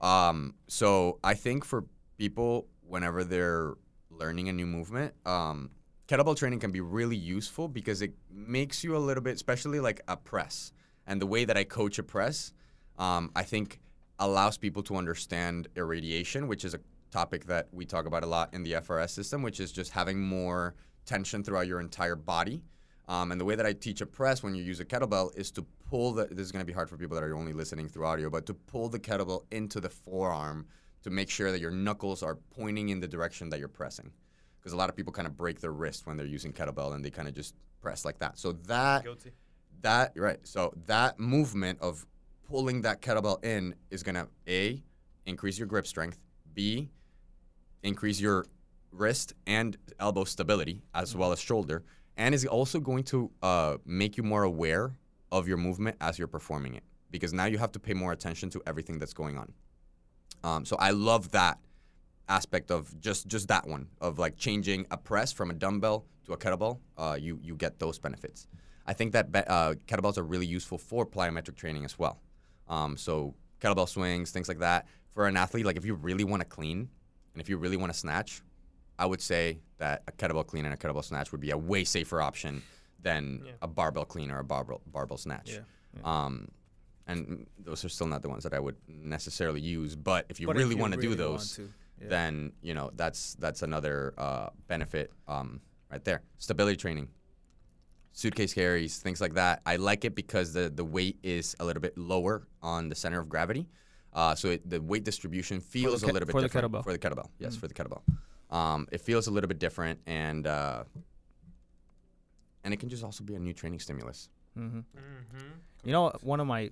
Um, so I think for people, whenever they're learning a new movement, um, kettlebell training can be really useful because it makes you a little bit, especially like a press. And the way that I coach a press, um, I think allows people to understand irradiation, which is a topic that we talk about a lot in the FRS system, which is just having more tension throughout your entire body. Um, and the way that I teach a press when you use a kettlebell is to pull the. This is going to be hard for people that are only listening through audio, but to pull the kettlebell into the forearm to make sure that your knuckles are pointing in the direction that you're pressing. Because a lot of people kind of break their wrist when they're using kettlebell and they kind of just press like that. So that Guilty. that right. So that movement of pulling that kettlebell in is gonna a increase your grip strength, b increase your wrist and elbow stability as well as shoulder, and is also going to uh, make you more aware of your movement as you're performing it because now you have to pay more attention to everything that's going on. Um, so I love that aspect of just just that one of like changing a press from a dumbbell to a kettlebell. Uh, you you get those benefits. I think that be- uh, kettlebells are really useful for plyometric training as well. Um, so kettlebell swings, things like that. For an athlete, like if you really want to clean and if you really want to snatch, I would say that a kettlebell clean and a kettlebell snatch would be a way safer option than Yeah. a barbell clean or a barbell barbell snatch. Yeah, yeah. Um, and those are still not the ones that I would necessarily use. But if you But if really you want to do really want those, to, yeah. then you know that's that's another uh, benefit um, right there. Stability training, suitcase carries, things like that. I like it because the the weight is a little bit lower on the center of gravity, uh, so it, the weight distribution feels a little bit for the different kettlebell. for the kettlebell. Yes, Mm. for the kettlebell. Um, it feels a little bit different, and uh, and it can just also be a new training stimulus. Mm-hmm. Mm-hmm. You know, one of my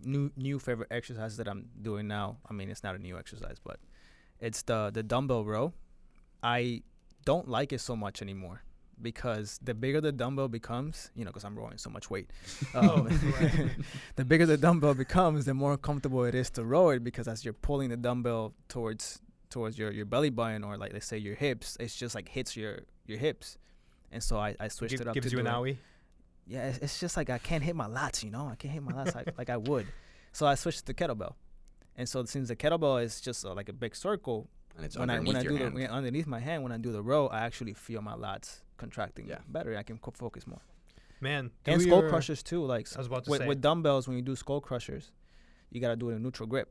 new new favorite exercises that I'm doing now. I mean, it's not a new exercise, but it's the the dumbbell row. I don't like it so much anymore because the bigger the dumbbell becomes, you know, because I'm rowing so much weight. Oh, Um, the bigger the dumbbell becomes, the more comfortable it is to row it because as you're pulling the dumbbell towards towards your, your belly button or like let's say your hips, it's just like hits your your hips. And so I, I switched it up gives to you an doing- owie. yeah, it's, it's just like I can't hit my lats, you know. I can't hit my lats like, like I would. So I switched to kettlebell, and so since the kettlebell is just uh, like a big circle, And it's when I underneath when I do hand. the when, underneath my hand when I do the row, I actually feel my lats contracting Yeah. better. I can co- focus more. Man, and skull your- crushers too. Like I was about to with, say. with dumbbells, when you do skull crushers, you gotta do it in neutral grip.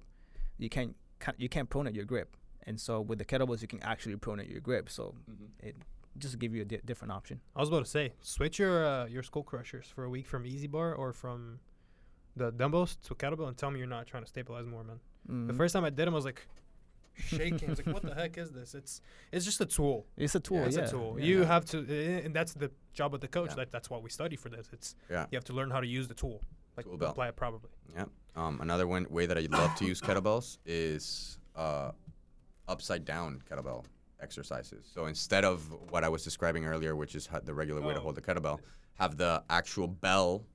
You can't you can't pronate your grip, and so with the kettlebells, you can actually pronate your grip. So Mhm. it just give you a di- different option. I was about to say, switch your uh, your skull crushers for a week from EZ Bar or from the dumbbells to kettlebell, and tell me you're not trying to stabilize more, man. The Mhm. first time I did them, I was like shaking. I was like, "What the heck is this?" It's it's just a tool. it's a tool. it's yeah. a tool. yeah. You have to, uh, and that's the job of the coach. Yeah. That that's what we study for this. It's Yeah. you have to learn how to use the tool, like Tool apply it properly. Yeah. Um, another one way that I love to use kettlebells is uh, upside down kettlebell exercises. So instead of what I was describing earlier, which is the regular way to Oh. hold the kettlebell, have the actual bell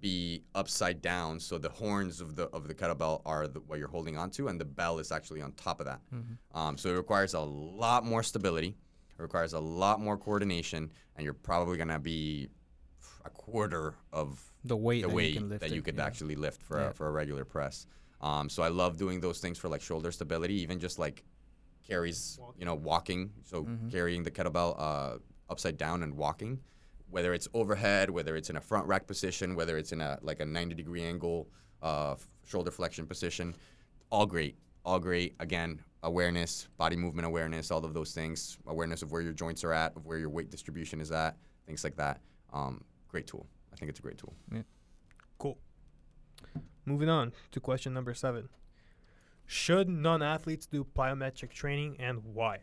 be upside down, so the horns of the of the kettlebell are the, what you're holding onto, and the bell is actually on top of that. Mhm. Um, so it requires a lot more stability. It requires a lot more coordination, and you're probably gonna be a quarter of the weight the that weight you can lift that it, you could yeah. actually lift for Yeah. a, for a regular press. Um, so I love doing those things for like shoulder stability, even just like carries, you know, walking. So Mhm. carrying the kettlebell uh, upside down and walking, whether it's overhead, whether it's in a front rack position, whether it's in a like a 90 degree angle uh, shoulder flexion position, all great, all great. Again, awareness, body movement awareness, all of those things, awareness of where your joints are at, of where your weight distribution is at, things like that. Um, great tool. I think it's a great tool. Cool. Moving on to question number seven. Should non-athletes do plyometric training and why?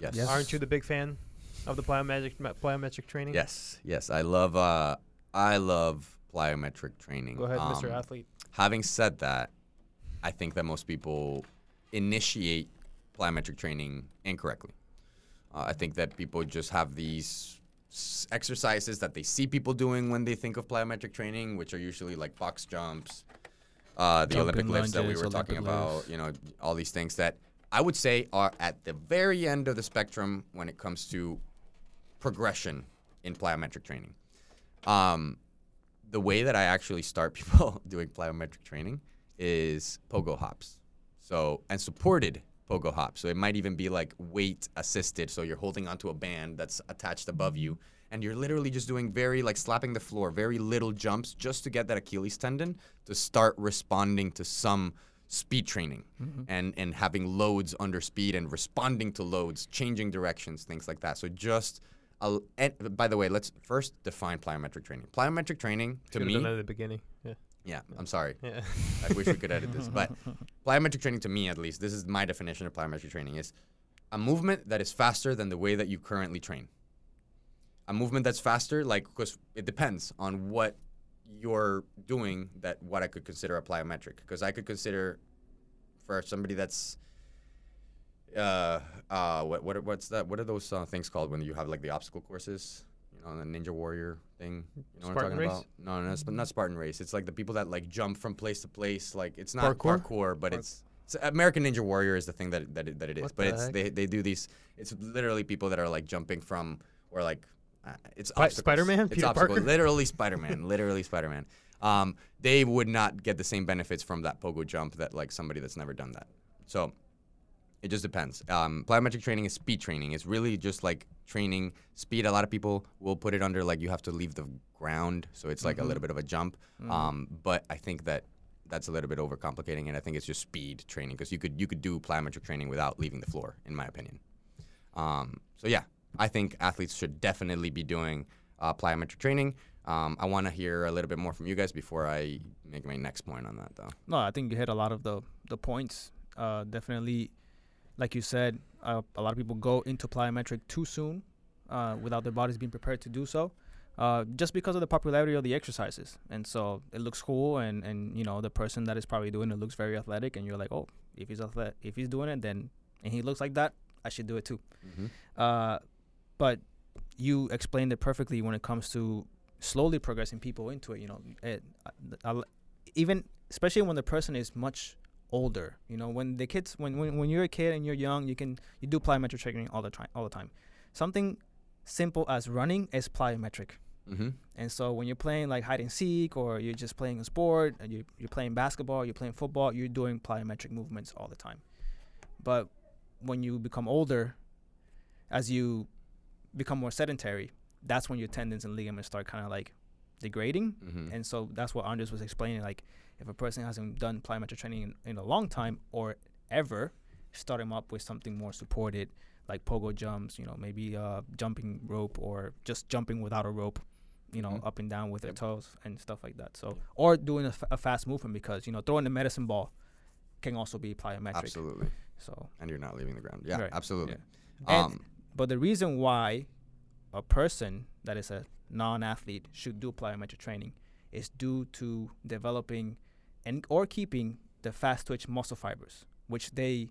Yes. Yes. Aren't you the big fan of the plyometric plyometric training? Yes, yes. I love uh I love plyometric training. Go ahead, Mr. Um, Athlete. Having said that, I think that most people initiate plyometric training incorrectly. Uh, I think that people just have these s- exercises that they see people doing when they think of plyometric training, which are usually like box jumps, uh, the Olympic Jumping lifts that we lunges, were talking Olympic about, you know, all these things that I would say are at the very end of the spectrum when it comes to progression in plyometric training. Um, the way that I actually start people doing plyometric training is pogo hops. So and supported pogo hops. So it might even be like weight assisted. So you're holding onto a band that's attached above you, and you're literally just doing very like slapping the floor, very little jumps just to get that Achilles tendon to start responding to some speed training mm-hmm. and and having loads under speed and responding to loads, changing directions, things like that. So just a, and eh, by the way, let's first define plyometric training. Plyometric training to me, at the beginning. Yeah. yeah, I'm sorry. Yeah. I wish we could edit this, but plyometric training to me, at least, this is my definition of plyometric training: is a movement that is faster than the way that you currently train. A movement that's faster, like because it depends on what you're doing. That what I could consider a plyometric, because I could consider for somebody that's uh uh what what what's that? What are those uh, things called when you have like the obstacle courses? You know, the Ninja Warrior thing. You know what I'm race? talking about? No, no, it's not Spartan race. It's like the people that like jump from place to place. Like it's not Parkour? parkour, but Park- it's, it's American Ninja Warrior is the thing that that it, that it is. What but it's heck? they they do these. It's literally people that are like jumping from or like uh, it's obstacles. Spider-Man? It's Peter obstacles. Parker? Literally Spider Man. literally Spider Man. Um, they would not get the same benefits from that pogo jump that like somebody that's never done that. So it just depends. Um, plyometric training is speed training. It's really just like training speed. A lot of people will put it under like you have to leave the ground, so it's like a little bit of a jump. Um, but I think that that's a little bit overcomplicating, and I think it's just speed training because you could you could do plyometric training without leaving the floor, in my opinion. Um, so yeah, I think athletes should definitely be doing uh, plyometric training. Um, I want to hear a little bit more from you guys before I make my next point on that, though. No, I think you hit a lot of the the points. Uh, definitely, like you said, uh, a lot of people go into plyometric too soon, uh, without their bodies being prepared to do so, uh, just because of the popularity of the exercises. And so it looks cool, and and you know the person that is probably doing it looks very athletic, and you're like, oh, if he's if he's doing it, then and he looks like that, I should do it too. Mm-hmm. But you explained it perfectly when it comes to slowly progressing people into it. You know, it, I, I, even especially when the person is much older. You know, when the kids, when, when when you're a kid and you're young, you can you do plyometric training all the time. All the time. Something simple as running is plyometric. Mm-hmm. And so when you're playing like hide and seek, or you're just playing a sport, and you you're playing basketball, you're playing football, you're doing plyometric movements all the time. But when you become older, as you become more sedentary, that's when your tendons and ligaments start kind of like degrading. Mm-hmm. And so that's what Andres was explaining. Like, if a person hasn't done plyometric training in, in a long time or ever, start them up with something more supported, like pogo jumps. You know, maybe uh, jumping rope or just jumping without a rope. You know, Mhm. up and down with Yep. their toes and stuff like that. So, or doing a, f- a fast movement because you know throwing the medicine ball can also be plyometric. Absolutely. So, And you're not leaving the ground. Yeah, Right. absolutely. And- Um, but the reason why a person that is a non-athlete should do plyometric training is due to developing and or keeping the fast twitch muscle fibers, which they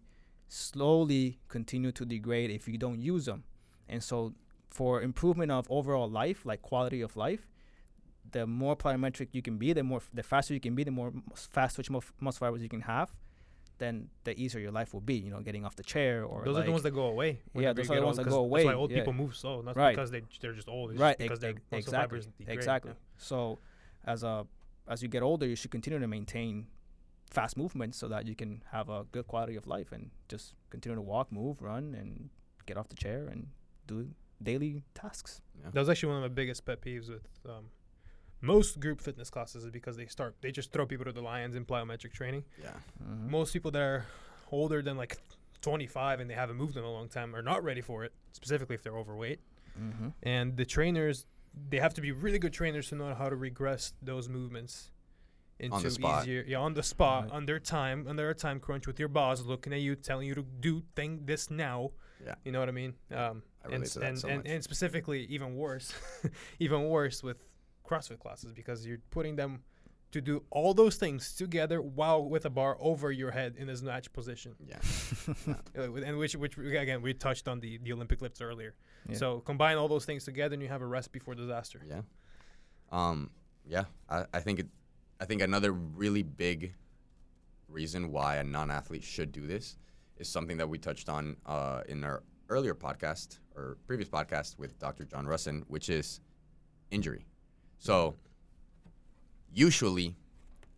slowly continue to degrade if you don't use them. And so, for improvement of overall life, like quality of life, the more plyometric you can be, the more the faster you can be, the more fast twitch mu- muscle fibers you can have, then the easier your life will be. You know, getting off the chair or Those are the ones that go away. Yeah, those are the ones old, that 'cause go That's why old yeah. people move slow, not Right. because they they're just old. It's right just because ex- their exactly degrade. exactly Yeah. so as a as you get older you should continue to maintain fast movements so that you can have a good quality of life and just continue to walk move run and get off the chair and do daily tasks That was actually one of my biggest pet peeves with um, most group fitness classes is because they start they just throw people to the lions in plyometric training. yeah. Mhm. Most people that are older than like 25 and they haven't moved in a long time are not ready for it, specifically if they're overweight. Mhm. And the trainers, they have to be really good trainers to know how to regress those movements into the spot. easier, yeah, on the spot, Right. under time, under a time crunch with your boss looking at you, telling you to do thing this now. Yeah. You know what I mean? Um, I and, relate to that and, so and, much. and specifically, even worse, even worse with CrossFit classes because you're putting them to do all those things together while with a bar over your head in a snatch position. Yeah. With- and which, which again, we touched on the, the Olympic lifts earlier. Yeah. So combine all those things together, and you have a rest before disaster. Yeah. Um, yeah. I, I think it I think another really big reason why a non athlete should do this is something that we touched on uh, in our earlier podcast or previous podcast with Dr. John Russin, which is injury. So usually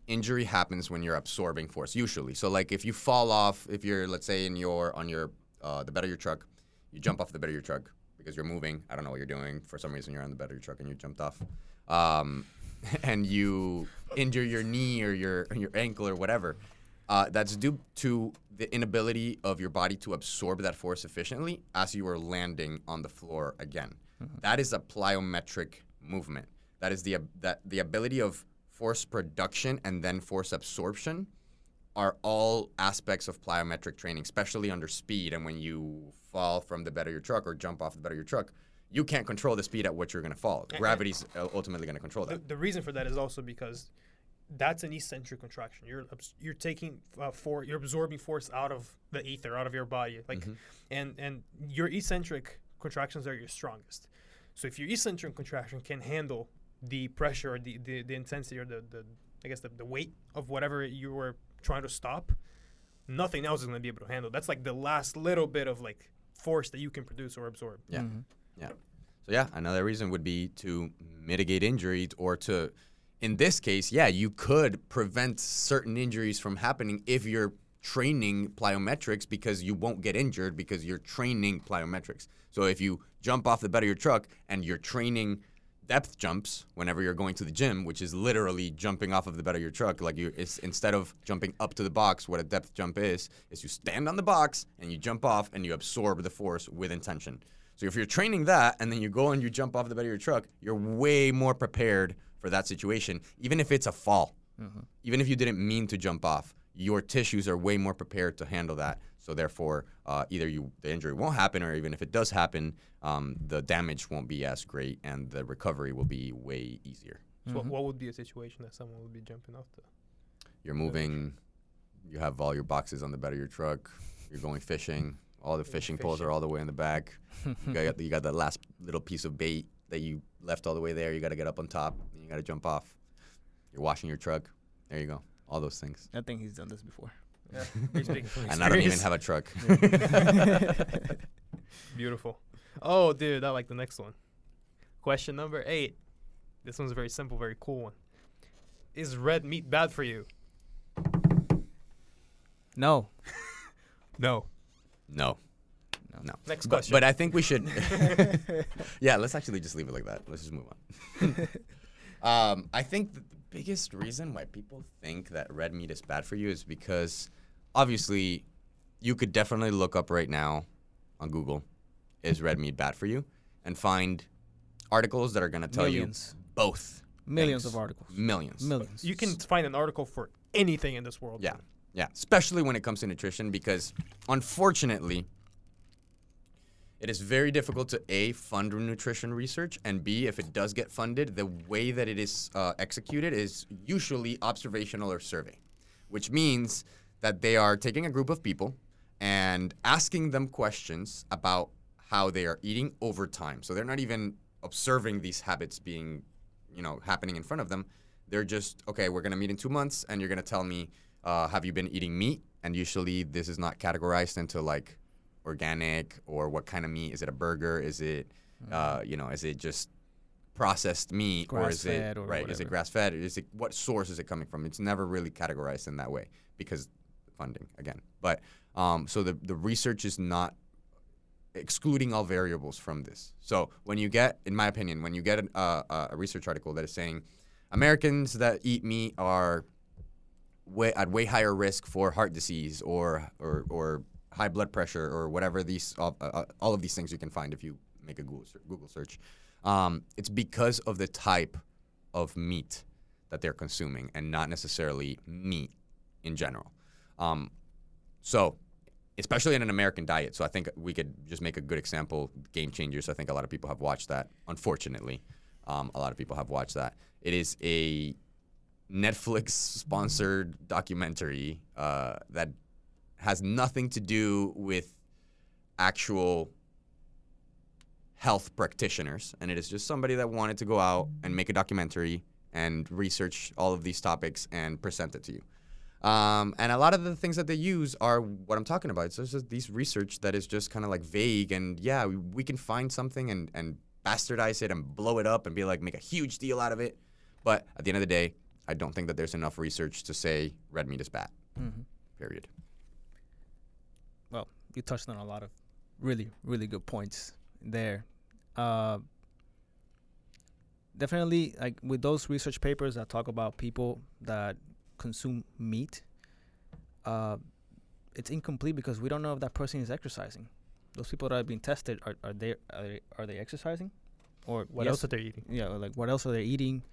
injury happens when you're absorbing force usually. So like if you fall off, if you're let's say in your on your uh, the bed of your truck, you jump off the bed of your truck because you're moving. I don't know what you're doing. For some reason, you're on the bed of your truck and you jumped off, um, and you injure your knee or your or your ankle or whatever. Uh, that's due to the inability of your body to absorb that force efficiently as you are landing on the floor again. That is a plyometric movement. That is the that the ability of force production and then force absorption are all aspects of plyometric training, especially under speed. And when you fall from the bed of your truck or jump off the bed of your truck, you can't control the speed at which you're going to fall. Gravity's uh, ultimately going to control that. the reason for that is also because that's an eccentric contraction. You're you're taking uh, for you're absorbing force out of the ether, out of your body, like, Mm-hmm. and and your eccentric contractions are your strongest. So if your eccentric contraction can handle the pressure or the, the, the intensity or the, the I guess the, the weight of whatever you were trying to stop, nothing else is going to be able to handle. That's like the last little bit of like force that you can produce or absorb. Yeah. Mhm. Yeah. So yeah, another reason would be to mitigate injuries or to in this case, yeah, you could prevent certain injuries from happening if you're training plyometrics because you won't get injured because you're training plyometrics. So if you jump off the bed of your truck and you're training depth jumps whenever you're going to the gym, which is literally jumping off of the bed of your truck, like you it's instead of jumping up to the box, what a depth jump is, is you stand on the box and you jump off and you absorb the force with intention. So if you're training that and then you go and you jump off the bed of your truck, you're way more prepared for that situation, even if it's a fall. Mm-hmm. Even if you didn't mean to jump off, your tissues are way more prepared to handle that. So therefore, uh, either you the injury won't happen, or even if it does happen, um, the damage won't be as great, and the recovery will be way easier. So what, what would be a situation that someone would be jumping off the? You're moving, you have all your boxes on the bed of your truck. You're going fishing. All the fishing poles are all the way in the back. you, got, you got that last little piece of bait that you left all the way there. You got to get up on top. And you got to jump off. You're washing your truck. There you go. All those things. I think he's done this before. Yeah, he's speaking And I don't even have a truck. Beautiful. Oh, dude, I like the next one. Question number eight. This one's very simple, very cool one. Is red meat bad for you? No. No. no. No. Next question. but I think we should. yeah, let's actually just leave it like that. Let's just move on. um, I think the biggest reason why people think that red meat is bad for you is because obviously you could definitely look up right now on Google, is red meat bad for you? And find articles that are going to tell Millions. you both. Millions things. of articles. Millions. Millions. you can find an article for anything in this world. Yeah, yeah. Especially when it comes to nutrition, because unfortunately, it is very difficult to a fund nutrition research, and b if it does get funded, the way that it is uh, executed is usually observational or survey, which means that they are taking a group of people and asking them questions about how they are eating over time. So they're not even observing these habits being, you know, happening in front of them. They're just okay. We're gonna meet in two months, and you're gonna tell me, uh, have you been eating meat? And usually this is not categorized into like organic or what kind of meat. Is it a burger? Is it, uh, you know, is it just processed meat or is it or right? Is it grass fed? Is it what source is it coming from? It's never really categorized in that way because funding again. But um, so the the research is not excluding all variables from this. So when you get, in my opinion, when you get an, uh, uh, a research article that is saying Americans that eat meat are way at way higher risk for heart disease or or, or high blood pressure or whatever these uh, uh, all of these things you can find if you make a Google Google search. Um, it's because of the type of meat that they're consuming and not necessarily meat in general. Um, so, especially in an American diet. So I think we could just make a good example. Game Changers. I think a lot of people have watched that. Unfortunately, um, a lot of people have watched that. It is a Netflix sponsored documentary uh, that has nothing to do with actual health practitioners, and it is just somebody that wanted to go out and make a documentary and research all of these topics and present it to you. Um, and a lot of the things that they use are what I'm talking about. So it's just these research that is just kind of like vague, and yeah, we, we can find something and, and bastardize it and blow it up and be like, make a huge deal out of it. But at the end of the day, I don't think that there's enough research to say red meat is bad. Mm-hmm. Period. Well, you touched on a lot of really, really good points there. Uh, definitely, like with those research papers that talk about people that consume meat, uh, it's incomplete because we don't know if that person is exercising. Those people that are being tested are, are they are they are they exercising, or What yes, else are they eating? yeah, like what else are they eating?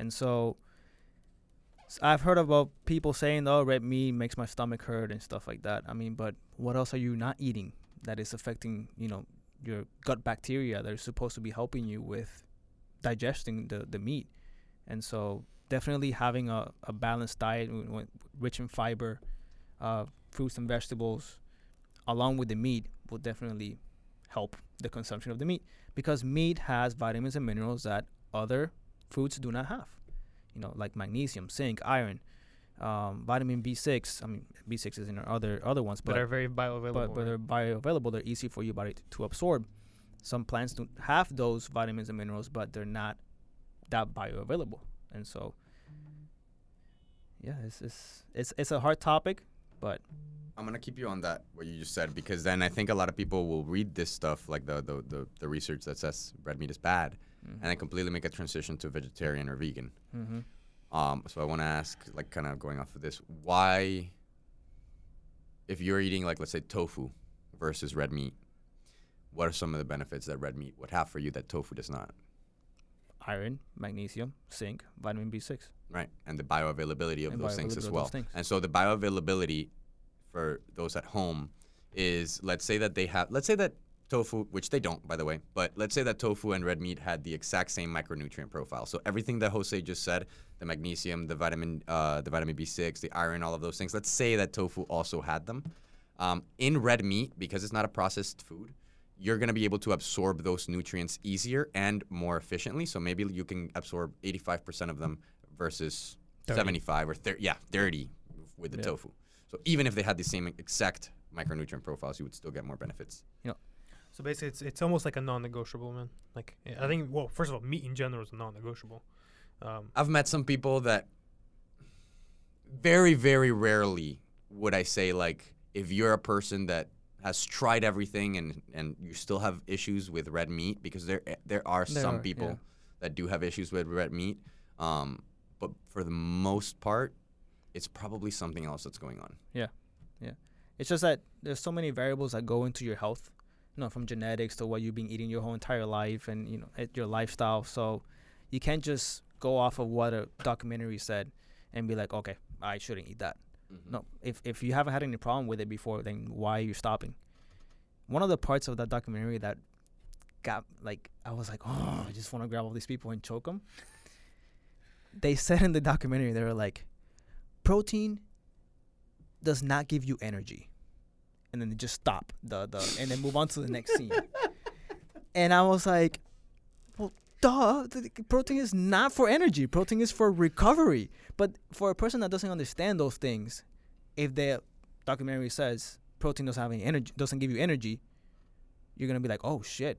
And so I've heard about people saying, "Oh, red meat makes my stomach hurt and stuff like that." I mean, but what else are you not eating that is affecting, you know, your gut bacteria that are supposed to be helping you with digesting the the meat? And so definitely having a, a balanced diet rich in fiber, uh, fruits and vegetables, along with the meat will definitely help the consumption of the meat because meat has vitamins and minerals that other foods do not have. You know, like magnesium, zinc, iron, um, vitamin B6. I mean, B6 is in our other other ones, But but are very bioavailable. but, but they're bioavailable. They're easy for your body to, to absorb. Some plants don't have those vitamins and minerals, but they're not that bioavailable. And so, yeah, it's it's it's, it's a hard topic, but I'm gonna keep you on that what you just said because then I think a lot of people will read this stuff like the the, the, the research that says red meat is bad and then completely make a transition to vegetarian or vegan. mm-hmm. Um, so I want to ask, like, kind of going off of this, why, if you're eating, like, let's say tofu versus red meat, what are some of the benefits that red meat would have for you that tofu does not? Iron, magnesium, zinc, vitamin B6. Right, and the bioavailability of And those things as well. things. And so the bioavailability for those at home is, let's say that they have, let's say that tofu, which they don't, by the way, but let's say that tofu and red meat had the exact same micronutrient profile. So everything that Jose just said, the magnesium, the vitamin, uh, the vitamin B6, the iron, all of those things. Let's say that tofu also had them. Um, in red meat, because it's not a processed food, you're going to be able to absorb those nutrients easier and more efficiently. So maybe you can absorb 85% of them versus 30. 75 or 30, yeah, 30 with the Yeah. tofu. So even if they had the same exact micronutrient profiles, you would still get more benefits. So basically, it's it's almost like a non-negotiable, man. Like I think, well, first of all, meat in general is non-negotiable. Um, I've met some people that very, very rarely would I say like if you're a person that has tried everything and and you still have issues with red meat because there there are There some are, people yeah. that do have issues with red meat, um, but for the most part, it's probably something else that's going on. Yeah. Yeah. It's just that there's so many variables that go into your health, you know, from genetics to what you've been eating your whole entire life and you know your lifestyle. So you can't just go off of what a documentary said and be like, okay, I shouldn't eat that. Mm-hmm. No, if if you haven't had any problem with it before, then why are you stopping? One of the parts of that documentary that got like I was like, oh, I just want to grab all these people and choke them. They said in the documentary they were like, protein does not give you energy, and then they just stop the the and then move on to the next scene. And I was like, well, duh, the- the protein is not for energy. Protein is for recovery. But for a person that doesn't understand those things, if the documentary says protein doesn't have any energy, doesn't give you energy, you're gonna be like, oh shit,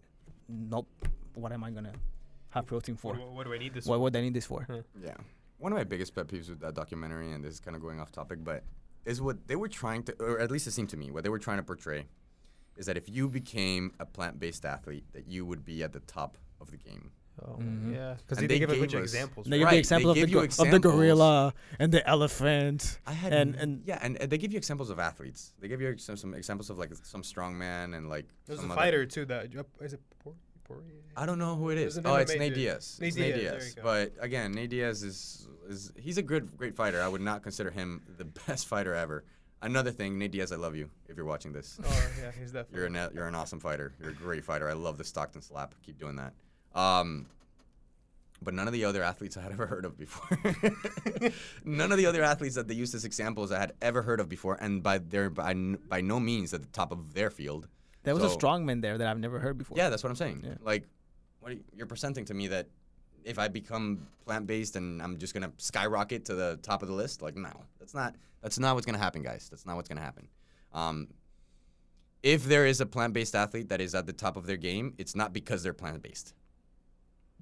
nope. What am I gonna have protein for? what, do- what do I need this? What for? would I need this for? Yeah. One of my biggest pet peeves with that documentary, and this is kind of going off topic, but is what they were trying to, or at least it seemed to me, what they were trying to portray is that if you became a plant based athlete, that you would be at the top of the game. Oh, Mhm. yeah, because they, they give a bunch of examples. They right? give Right, the they example of the, give you go- of the gorilla and the elephant. I had And- and- yeah, and, and they give you examples of athletes. They give you some, some examples of like some strongman and like There's a some other- fighter too. That uh, it. Por- Por- I don't know who it There's is. an Oh, it's MMA Nate. Diaz. Nate Diaz, Diaz. But again, Nate Diaz is is he's a good great fighter. I would not consider him the best fighter ever. Another thing, Nate Diaz, I love you if you're watching this. Oh yeah, he's definitely. You're an you're an awesome fighter. You're a great fighter. I love the Stockton slap. Keep doing that. Um, but none of the other athletes I had ever heard of before. none of the other athletes that they used as examples I had ever heard of before, and by their by by no means at the top of their field. There was a So- strongman there that I've never heard before. Yeah, that's what I'm saying. Yeah. Like, what are you, you're presenting to me that if I become plant based and I'm just gonna skyrocket to the top of the list, like no, that's not that's not what's gonna happen, guys. That's not what's gonna happen. Um, if there is a plant based athlete that is at the top of their game, it's not because they're plant based.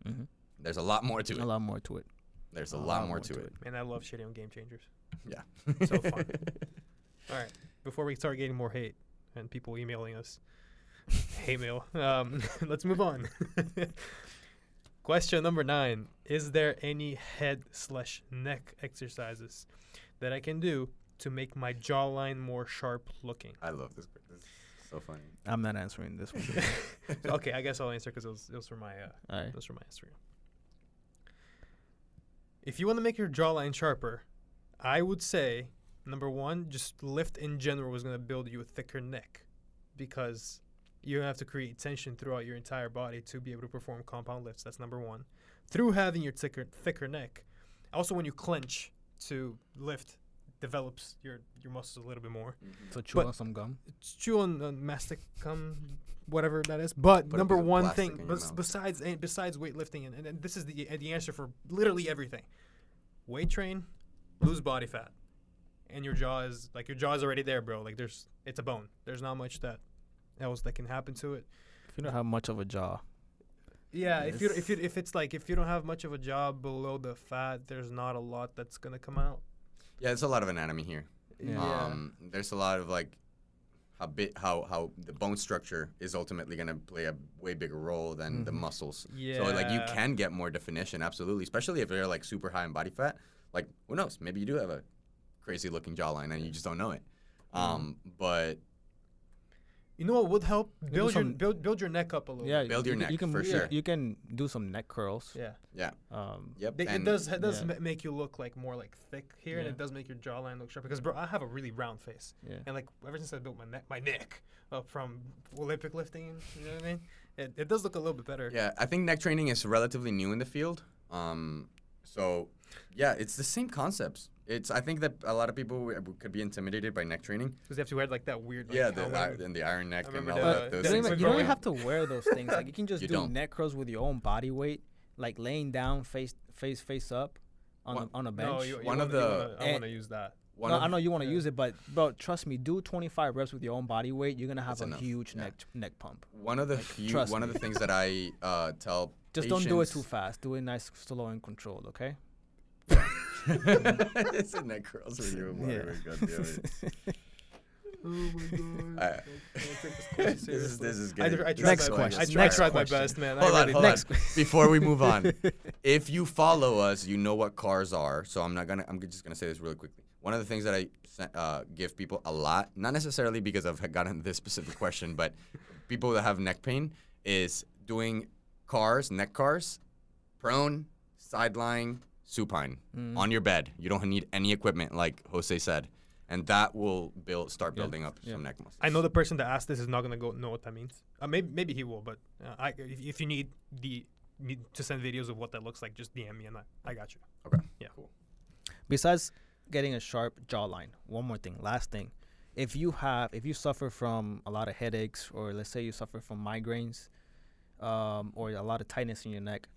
Mhm. There's a lot more to it. a lot more to it. There's a A lot more to it. Man, I love shitting on game changers. Yeah. So fun. All right. Before we start getting more hate and people emailing us, hate mail. Um, let's move on. Question number nine: Is there any head slash neck exercises that I can do to make my jawline more sharp looking? I love this. This is so funny. I'm not answering this one. okay, I guess I'll answer because it was, it was for my uh, All right. it was for my Instagram. If you want to make your jawline sharper, I would say number one, just lift in general is going to build you a thicker neck, because you have to create tension throughout your entire body to be able to perform compound lifts. That's number one. Through having your thicker thicker neck, also when you clench to lift, develops your your muscles a little bit more So chew But- on some gum. chew on uh, mastic gum, whatever that is. But Put number one thing, in bes- besides eh, besides weightlifting, and, and, and this is the uh, the answer for literally everything: weight train, lose body fat, and your jaw is like your jaw is already there, bro. Like there's it's a bone. There's not much that else that can happen to it. If you don't have much of a jaw, Yeah, if you if you if it's like if you don't have much of a jaw below the fat, there's not a lot that's gonna come out. Yeah, it's a lot of anatomy here. Yeah. Um, there's a lot of like how bit how how the bone structure is ultimately going to play a way bigger role than the Mhm. muscles. yeah. So like you can get more definition, absolutely, especially if you're like super high in body fat. Like who knows? Maybe you do have a crazy looking jawline and you just don't know it. Um, but You know what would help? do Build your build build your neck up a little. yeah, bit. Build you your can- you neck, can, for you- sure. You can do some neck curls. Yeah. yeah, Um, yep. They, it does it does yeah. make you look like more like thick here, and it does make your jawline look sharp. Because bro, I have a really round face, yeah. and like ever since I built my neck, my neck up from Olympic lifting, you know what I mean? It, it does look a little bit better. Yeah, I think neck training is relatively new in the field. Um, so yeah, it's the same concepts. It's I think that a lot of people w- w- could be intimidated by neck training. because they have to wear like that weird. Like, yeah, the, helmet. i- and the iron neck and all that. the- Those you don't, things even, you don't even have to wear those things. Like you can just You do don't. neck curls with your own body weight, like laying down, face face face up, on One- a, on a bench. No, you, you One wanna, of the- wanna- I and- want to use that. No, of I know you want to yeah. use it, but bro, trust me, do 25 reps with your own body weight. You're gonna have That's a enough, huge yeah. neck neck pump. One of the Like, few, one me. of the things that I uh, tell Just don't do it too fast. Do it nice, slow, and controlled. Okay. It's a neck curls with your body Yeah. God damn it. Oh my I- this is this is I, getting, tr- I tried Next my, question. I, tried, I Next tried my best, man. Hold I on, really hold. Next on. Before we move on, if you follow us, you know what CARs are. So I'm not gonna. I'm just gonna say this really quickly. One of the things that I uh, give people a lot, not necessarily because I've gotten this specific question, but people that have neck pain is doing CARs, neck CARs, prone, side lying, supine Mm. on your bed. You don't need any equipment, like Jose said, and that will build start Yeah, building up yeah. some neck muscles. I know the person that asked this is not gonna go know what that means. Uh, maybe maybe he will, but uh, I if, if you need the need to send videos of what that looks like, just DM me and I, I got you. Okay. Yeah. Cool. Besides getting a sharp jawline, one more thing, last thing. If you have, if you suffer from a lot of headaches, or let's say you suffer from migraines, um, or a lot of tightness in your neck,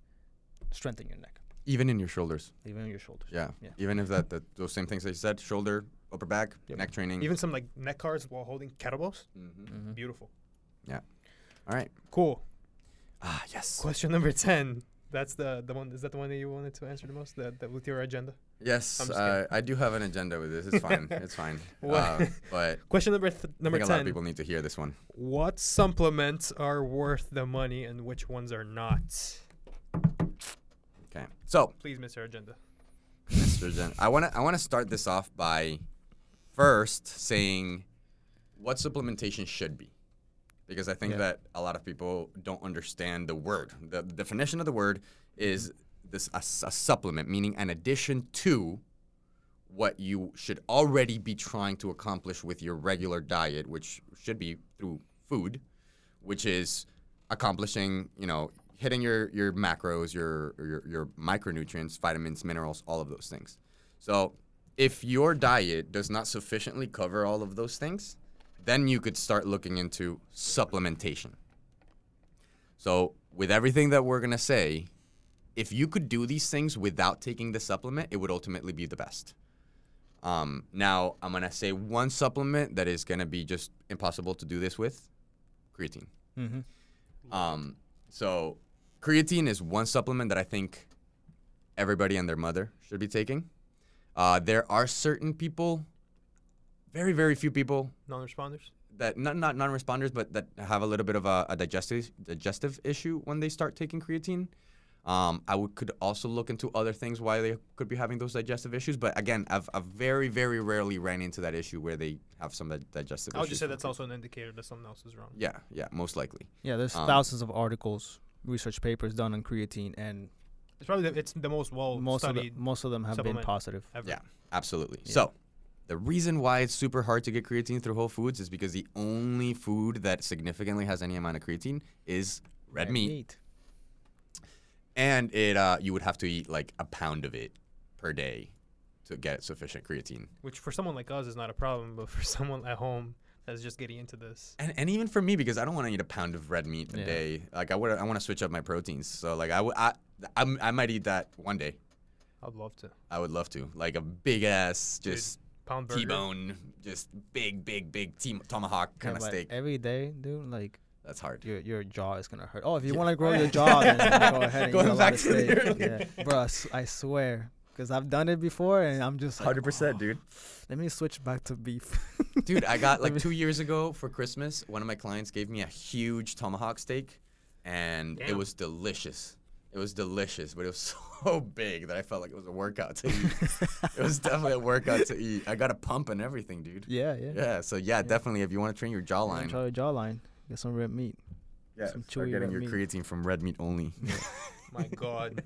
strengthen your neck, Even in your shoulders. even in your shoulders. Yeah. Yeah. Even if that, that those same things that you said, shoulder, upper back, Yep. neck training. Even some like neck CARs while holding kettlebells. Mhm. Mhm. Beautiful. Yeah. All right. Cool. Ah, yes. Question number ten. That's the the one. Is that the one that you wanted to answer the most? That, that with your agenda. Yes, I'm uh. I do have an agenda with this. It's fine. it's fine. What? Uh, but Question number th- I number think a lot of people need to hear this one. What supplements are worth the money and which ones are not? Okay. So, Please, Mr. Agenda. Mr. Jen, I want to I want to start this off by first saying what supplementation should be. Because I think Yeah. that a lot of people don't understand the word. The, the definition of the word is this a supplement, meaning an addition to what you should already be trying to accomplish with your regular diet, which should be through food, which is accomplishing, you know, hitting your your macros, your your, your micronutrients, vitamins, minerals, all of those things. So, if your diet does not sufficiently cover all of those things, then you could start looking into supplementation. So, with everything that we're going to say, if you could do these things without taking the supplement, it would ultimately be the best. Um, now, I'm going to say one supplement that is going to be just impossible to do this with creatine. Mm-hmm. Um, so, creatine is one supplement that I think everybody and their mother should be taking. Uh, there are certain people, very very few people Non-responders. that not not non-responders, but that have a little bit of a, a digestive digestive issue when they start taking creatine. Um, I would could also look into other things why they could be having those digestive issues, but again, I've, I've very very rarely ran into that issue where they have some di- digestive. I would just say that's also an indicator that something else is wrong. Yeah, yeah, most likely. Yeah, there's Um, thousands of articles, research papers done on creatine, and It's probably the, it's the most well most of the, studied most of them have been positive. ever. Yeah, absolutely. Yeah. So, the reason why it's super hard to get creatine through Whole Foods is because the only food that significantly has any amount of creatine is red, meat. and it uh, you would have to eat like a pound of it per day to get sufficient creatine. Which for someone like us is not a problem, but for someone at home that's just getting into this, And, and even for me, because I don't want to eat a pound of red meat a Yeah. day. Like I would, I want to switch up my proteins. So like I would, I, I'm- I might eat that one day. I'd love to. I would love to, like a big ass, Dude, just Pound burger. T-bone, just big, big, big t- tomahawk kind of but steak. every day, dude. Like That's hard. your your jaw is gonna hurt. Oh, if you Yeah. want to grow your jaw, then go ahead and Going eat a lot back of to the- steak. yeah, bro, I, s- I swear, because I've done it before, and I'm just like, "Oh, dude. Let me switch back to beef. Dude, I got like two years ago for Christmas. One of my clients gave me a huge tomahawk steak, and it was delicious. It was delicious, but it was so big that I felt like it was a workout to eat. it was definitely a workout to eat. I got a pump and everything, dude. yeah, yeah. Yeah, so yeah, definitely if you want to train your You wanna jawline, Try your jawline. Get some red meat. yeah, some start chewy getting red your meat. creatine from red meat only. My God.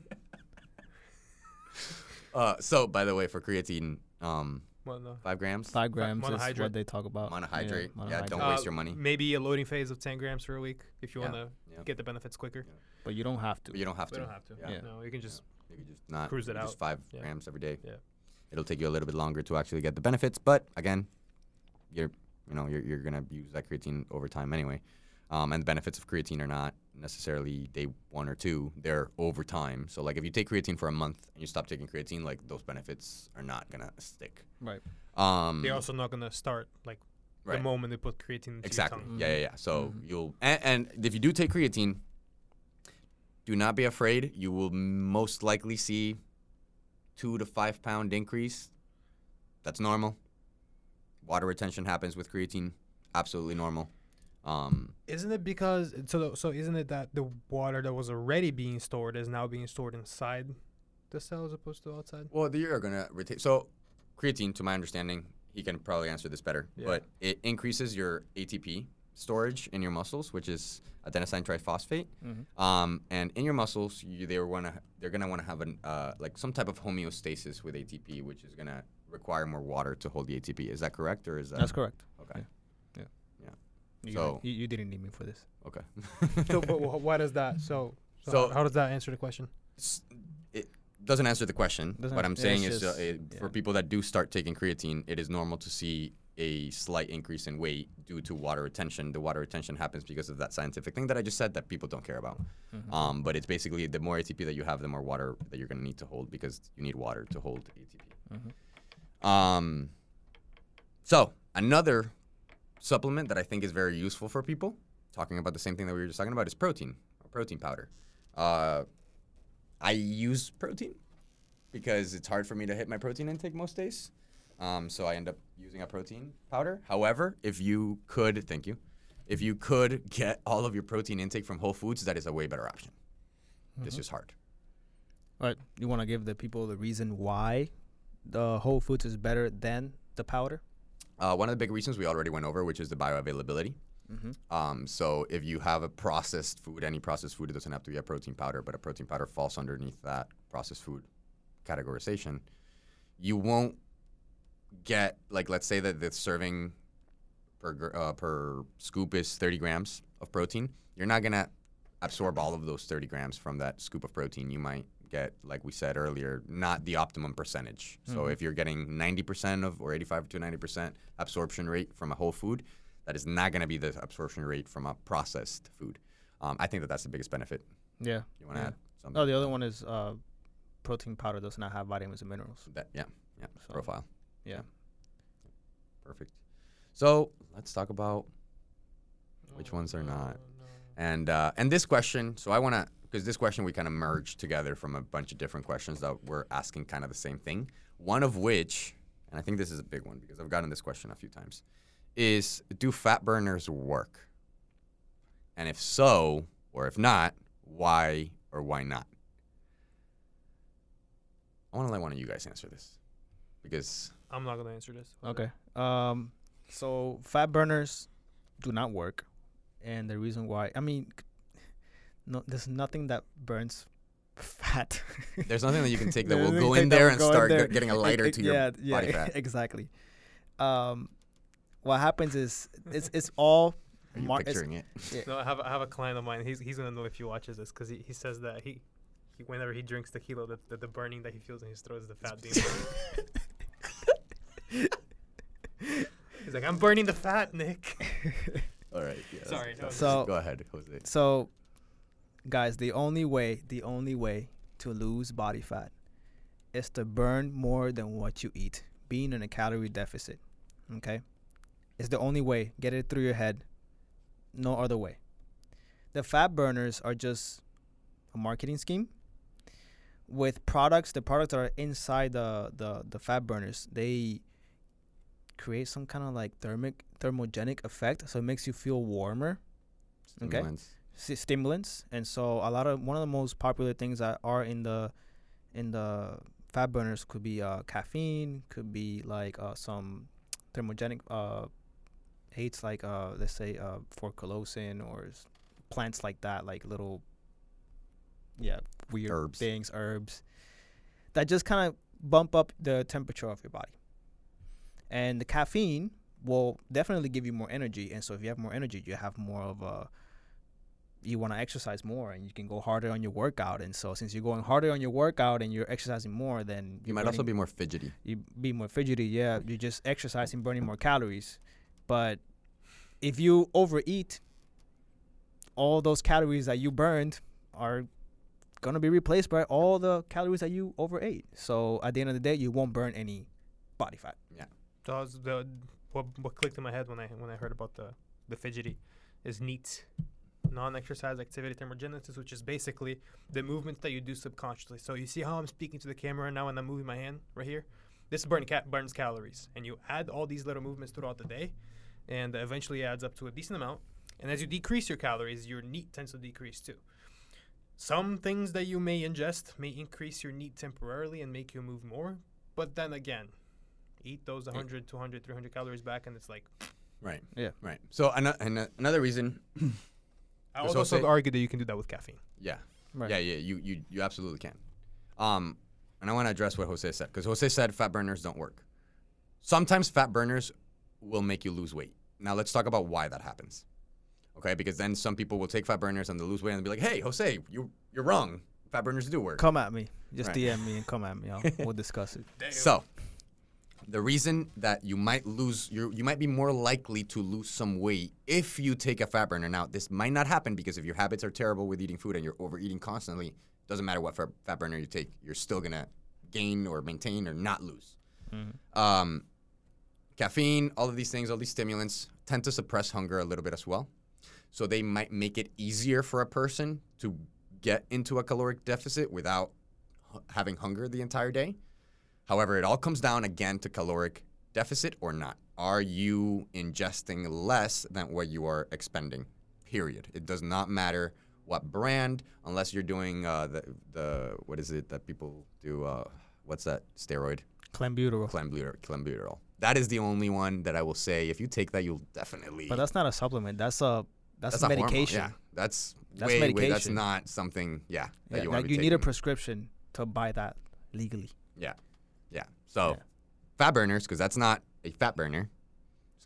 Uh, so by the way, for creatine, um, Well, no. five grams, Five grams is monohydrate. what they talk about. monohydrate. Yeah, monohydrate. don't Uh, waste your money. Maybe a loading phase of 10 grams for a week if you Yeah, want yeah. to get the benefits quicker. But you don't have to. But you don't have We to. don't have to. Yeah. No, you can just You could just not Cruise it just out. five Yeah. grams every day. Yeah. It'll take you a little bit longer to actually get the benefits, but again, you're you know you're, you're gonna use that creatine over time anyway. Um, and the benefits of creatine are not necessarily day one or two; they're over time. So like if you take creatine for a month and you stop taking creatine, like those benefits are not gonna stick. Right. Um, they're also not going to start like the right. moment they put creatine into Exactly. your tongue. Yeah, yeah, yeah. So Mhm. you'll and, and if you do take creatine, do not be afraid. You will most likely see two to five pound increase. That's normal. Water retention happens with creatine. Absolutely normal. Um, Isn't it because so so isn't it that the water that was already being stored is now being stored inside the cell as opposed to outside? well, you're gonna retain. So, creatine, to my understanding, he can probably answer this better. Yeah. But it increases your ATP storage in your muscles, which is adenosine triphosphate. Mm-hmm. Um, and in your muscles, you, they want to they're gonna want to have an uh, like some type of homeostasis with ATP, which is gonna require more water to hold the ATP. Is that correct, or is that That's correct. okay? You, So- you, you didn't need me for this. Okay. so but wh- why does that? So so, So- how, how does that answer the question? It doesn't answer the question. Doesn't- what I'm yeah, saying it's is, uh, it, yeah. for people that do start taking creatine, it is normal to see a slight increase in weight due to water retention. The water retention happens because of that scientific thing that I just said that people don't care about. Mhm. Um, but it's basically the more ATP that you have, the more water that you're going to need to hold because you need water to hold ATP. Mhm. Um, so another supplement that I think is very useful for people, talking about the same thing that we were just talking about, is protein, or protein powder. Uh, I use protein because it's hard for me to hit my protein intake most days. Um, so I end up using a protein powder. However, if you could, thank you, if you could get all of your protein intake from Whole Foods, that is a way better option. It's Mhm. just hard. But you want to give the people the reason why the Whole Foods is better than the powder? Uh, one of the big reasons we already went over, which is the bioavailability. Mm-hmm. Um, so if you have a processed food, any processed food, it doesn't have to be a protein powder, but a protein powder falls underneath that processed food categorization. You won't get like let's say that the serving per uh, per scoop is 30 grams of protein. You're not gonna absorb all of those 30 grams from that scoop of protein. You might get, like we said earlier, not the optimum percentage. So Mhm. if you're getting 90% of or 85 to 90% absorption rate from a whole food, that is not going to be the absorption rate from a processed food. Um, I think that that's the biggest benefit. Yeah. You want to Yeah. add something? Oh, the other one is uh, protein powder does not have vitamins and minerals. That, yeah, yeah, So, profile. Yeah. Perfect. So let's talk about Which ones are not? And uh, and this question, so I want to because this question we kind of merged together from a bunch of different questions that were asking kind of the same thing. One of which, and I think this is a big one because I've gotten this question a few times, is do fat burners work? And if so, or if not, why or why not? I want to let one of you guys answer this because I'm not gonna answer this. Okay. Um, so fat burners do not work, and the reason why, I mean, c- no, there's nothing that burns fat. there's nothing that you can take that will go in there and start there. getting a lighter it- to your yeah, yeah, body fat. exactly. Um, what happens is it's it's all Are you mar- picturing it? No, I have I have a client of mine. He's he's gonna know if he watches this because he, he says that he, he whenever he drinks tequila, the, the the burning that he feels in his throat is the fat being. burned. He's like, I'm burning the fat, Nick. All right. Yeah, Sorry, no, So- go ahead, Jose. So, guys, the only way, the only way to lose body fat is to burn more than what you eat, being in a calorie deficit. Okay? It's the only way. Get it through your head. No other way. The fat burners are just a marketing scheme. With products, the products are inside the, the, the fat burners, they create some kind of like thermic thermogenic effect, so it makes you feel warmer Okay. Stimulants. Sti- stimulants. And so a lot of one of the most popular things that are in the in the fat burners could be uh, caffeine could be like uh, some thermogenic uh, aids like uh, let's say uh, forskolin or s- plants like that like little yeah weird Herbs. things herbs that just kind of bump up the temperature of your body. And the caffeine will definitely give you more energy. And so if you have more energy you have more of a you want to exercise more and you can go harder on your workout. And so since you're going harder on your workout and you're exercising more then You might also be more fidgety. you be more fidgety yeah. You're just exercising burning more calories. But if you overeat all those calories that you burned are going to be replaced by all the calories that you overate. So at the end of the day you won't burn any body fat. Yeah. So was the what what clicked in my head when I when I heard about the the fidgety is NEAT, non-exercise activity thermogenesis, which is basically the movements that you do subconsciously. So you see how I'm speaking to the camera now and I'm moving my hand right here. This burn ca- burns calories, and you add all these little movements throughout the day, and eventually adds up to a decent amount. And as you decrease your calories, your NEAT tends to decrease too. Some things that you may ingest may increase your NEAT temporarily and make you move more, but then again, eat those 100, 200, 300 calories back, and it's like Right. Yeah. Right. So ano- ano- another reason. I That's would also say- argue that you can do that with caffeine. Yeah. right Yeah. Yeah. You you you absolutely can. Um, and I want to address what Jose said because Jose said fat burners don't work. Sometimes fat burners will make you lose weight. Now let's talk about why that happens. Okay, because then some people will take fat burners and they'll lose weight and they'll be like, "Hey, Jose, you you're wrong. Fat burners do work." come at me just Right. dm me and come at me I'll, we'll discuss it So, the reason that you might lose, you you might be more likely to lose some weight if you take a fat burner. Now, this might not happen because if your habits are terrible with eating food and you're overeating constantly, doesn't matter what fa- fat burner you take, you're still gonna gain or maintain or not lose. Um, caffeine, all of these things, all these stimulants tend to suppress hunger a little bit as well. So they might make it easier for a person to get into a caloric deficit without hu- having hunger the entire day. However, it all comes down again to caloric deficit or not. Are you ingesting less than what you are expending? Period. It does not matter what brand, unless you're doing uh, the the what is it that people do? Uh, what's that steroid? clenbuterol Clenbuterol. Clenbuterol. That is the only one that I will say. If you take that, you'll definitely. but that's not a supplement that's a that's, that's a a hormone, medication Yeah, that's, That's way, way. That's not something. Yeah, that Yeah, you want like to you need a prescription to buy that legally. Yeah. So Yeah. fat burners, because that's not a fat burner.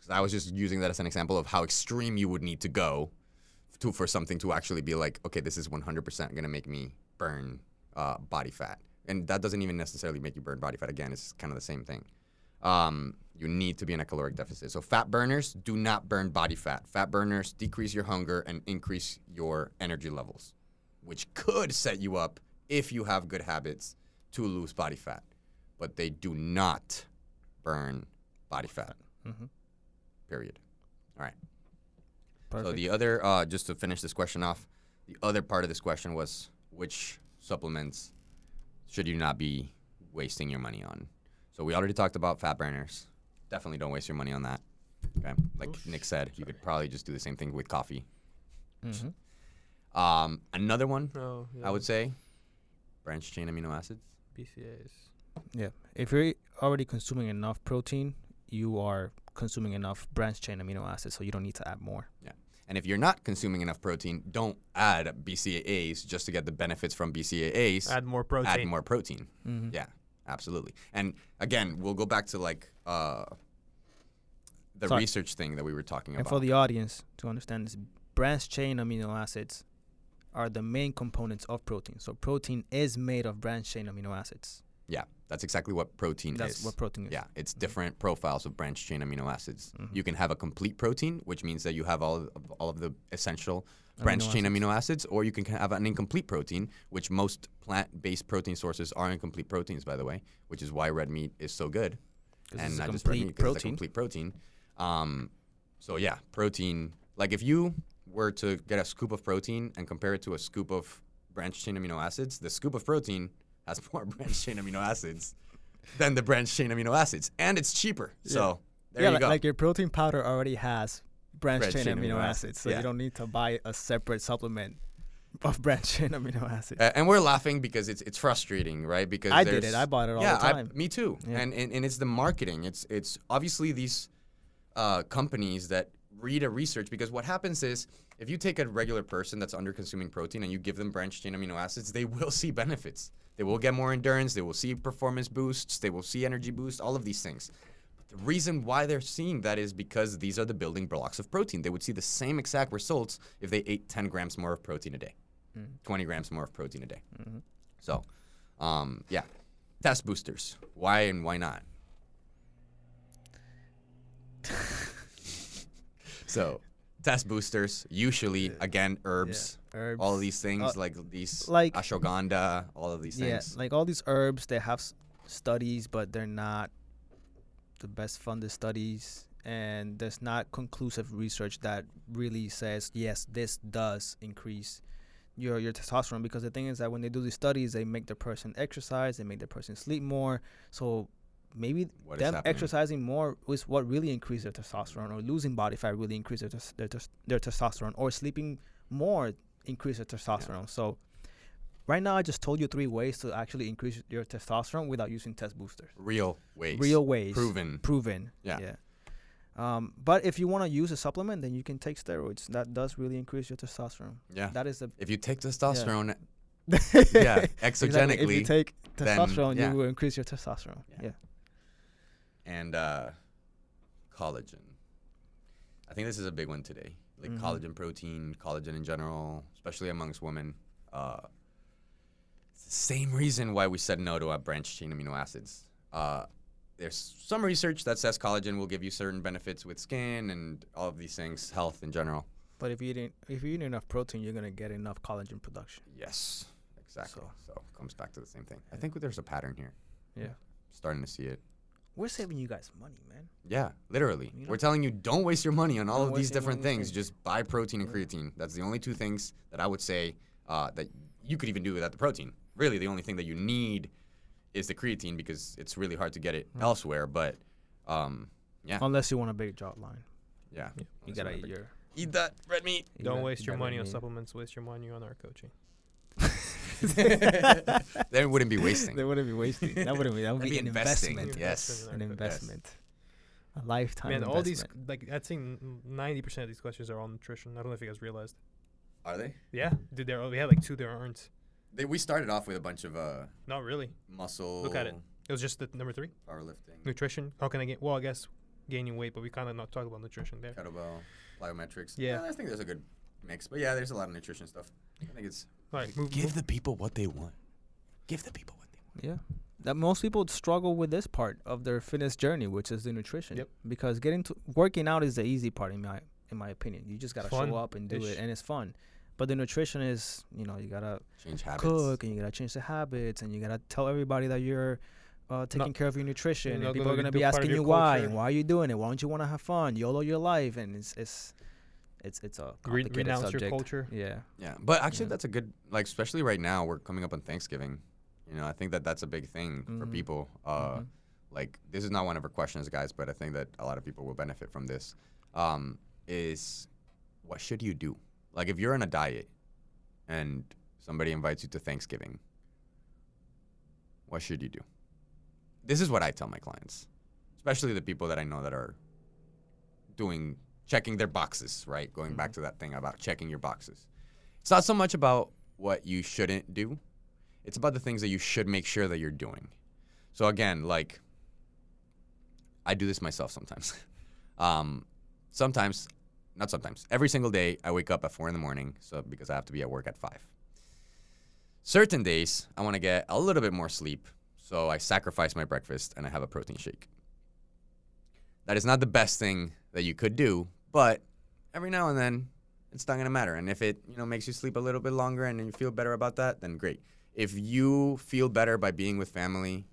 I was just using that as an example of how extreme you would need to go to for something to actually be like, okay, this is 100% going to make me burn uh, body fat. And that doesn't even necessarily make you burn body fat. Again, it's kind of the same thing. Um, you need to be in a caloric deficit. So fat burners do not burn body fat. Fat burners decrease your hunger and increase your energy levels, which could set you up if you have good habits to lose body fat. But they do not burn body fat. Mm-hmm. Period. All right. Perfect. So the other, uh, just to finish this question off, the other part of this question was which supplements should you not be wasting your money on. So we already talked about fat burners. Definitely don't waste your money on that. Okay, like Oof, Nick said, you could probably just do the same thing with coffee. Mm-hmm. Um, another one Oh, yeah. I would say, branched chain amino acids. BCAAs. Yeah. If you're already consuming enough protein, you are consuming enough branch chain amino acids, so you don't need to add more. Yeah. And if you're not consuming enough protein, don't add BCAAs just to get the benefits from BCAAs. Add more protein. add more protein. Mm-hmm. Yeah, absolutely. And again, we'll go back to like uh, the Sorry. research thing that we were talking And about. And for the audience to understand this, branch chain amino acids are the main components of protein. So protein is made of branch chain amino acids. Yeah, that's exactly what protein That's is. what protein is. yeah, it's different profiles of branched chain amino acids. Mhm. You can have a complete protein, which means that you have all of, all of the essential branched amino chain acids. amino acids, or you can have an incomplete protein, which most plant-based protein sources are incomplete proteins, by the way, which is why red meat is so good. and it's a not just red complete meat, it's a complete protein. Um, so yeah, protein. Like if you were to get a scoop of protein and compare it to a scoop of branched chain amino acids, the scoop of protein has more branch chain amino acids than the branch chain amino acids, and it's cheaper. So there yeah, you like, go. like your protein powder already has branch, Branch chain, chain amino, amino acids, acids, so yeah. you don't need to buy a separate supplement of branch chain amino acids. A- and we're laughing because it's it's frustrating, right? Because I did it. I bought it all yeah, the time. I, me too. Yeah. And, and and it's the marketing. It's it's obviously these uh, companies that read a research because what happens is if you take a regular person that's under consuming protein and you give them branched chain amino acids, they will see benefits. They will get more endurance. They will see performance boosts. They will see energy boosts. All of these things. The reason why they're seeing that is because these are the building blocks of protein. They would see the same exact results if they ate 10 grams more of protein a day, Mm. 20 grams more of protein a day. Mhm. So, um, yeah, test boosters. Why and why not? so, test boosters usually again herbs, Herbs. all of these things Uh, like these like- ashwagandha, all of these yeah, things. like all these herbs, they have s- studies, but they're not the best funded studies, and there's not conclusive research that really says yes, this does increase your your testosterone. Because the thing is that when they do these studies, they make the person exercise, they make the person sleep more, so maybe What them exercising more is what really increased their testosterone, or losing body fat really increased their, tes- their, tes- their testosterone, or sleeping more increase their testosterone. So, right now, I just told you three ways to actually increase your testosterone without using test boosters. Real ways. Real ways, Proven. proven. Yeah. yeah. Um, but if you want to use a supplement, then you can take steroids. That does really increase your testosterone. Yeah. That is the If you take testosterone, yeah. yeah, Exactly. If you exogenically, take then, testosterone, yeah. you will increase your testosterone. Yeah. Yeah. And uh, collagen. I think this is a big one today. Like Mhm. collagen protein, collagen in general, especially amongst women. Uh, it's the same reason why we said no to our branch chain amino acids. Uh, there's some research that says collagen will give you certain benefits with skin and all of these things, health in general. But if you eat if you eat enough protein, you're gonna get enough collagen production. Yes, exactly. So- So, it comes back to the same thing. I think there's a pattern here. Yeah. Starting to see it. We're saving you guys money, man. Yeah, literally. You We're telling you don't waste your money on all Don't of these different things. things. Just buy protein and Yeah. creatine. That's the only two things that I would say uh, that you could even do without the protein. Really, the only thing that you need is the creatine because it's really hard to get it Mm. elsewhere. But um, yeah, Unless you want a big job line, yeah, you gotta wanna eat your. eat that red meat. you Don't gotta- waste your money on supplements. Waste your money on our coaching. then it wouldn't be wasting. They wouldn't be wasting. That wouldn't be. That would be, be an investing. investment. Yes. An our coaching. investment. A lifetime. Man, all these like I'd say ninety percent of these questions are all nutrition. I don't know if you guys realized. Are they? Yeah, dude, there we had like two there aren't. they? We started off with a bunch of uh, Not really. muscle. Look at it. It was just the number three, Powerlifting. nutrition. How can I get? Well, I guess gaining weight, but we kind of not talk about nutrition there. kettlebell, plyometrics. Yeah. I think there's a good mix. But yeah, there's a lot of nutrition stuff. I think it's All right, move, give move- the people what they want. Give the people what they want. Yeah. That most people struggle with this part of their fitness journey, which is the nutrition. Yep. Because getting to working out is the easy part in my in my opinion. You just gotta Fun show up and do ish. it, and it's fun. But the nutrition is, you know, you gotta Change habits. cook and you gotta change the habits and you gotta tell everybody that you're uh, taking Not- care of your nutrition. And people gonna are gonna be asking your you why and why are you doing it? Why don't you want to have fun? YOLO your life, and it's it's it's it's a Re- complicated renounce subject. your culture. Yeah. Yeah, but actually, Yeah. that's a good like, especially right now. We're coming up on Thanksgiving. You know, I think that that's a big thing for Mhm. people. Uh, Mhm. Like, this is not one of our questions, guys, but I think that a lot of people will benefit from this. Um, is what should you do? Like, if you're on a diet and somebody invites you to Thanksgiving, what should you do? This is what I tell my clients, especially the people that I know that are doing checking their boxes, right? Going back Mhm. to that thing about checking your boxes. It's not so much about what you shouldn't do. It's about the things that you should make sure that you're doing. So again, like I do this myself sometimes. um, sometimes, not sometimes. Every single day, I wake up at four in the morning, so because I have to be at work at five. Certain days, I want to get a little bit more sleep, so I sacrifice my breakfast and I have a protein shake. That is not the best thing that you could do, but every now and then, it's not gonna matter. And if it you know makes you sleep a little bit longer and you feel better about that, then great. If you feel better by being with family,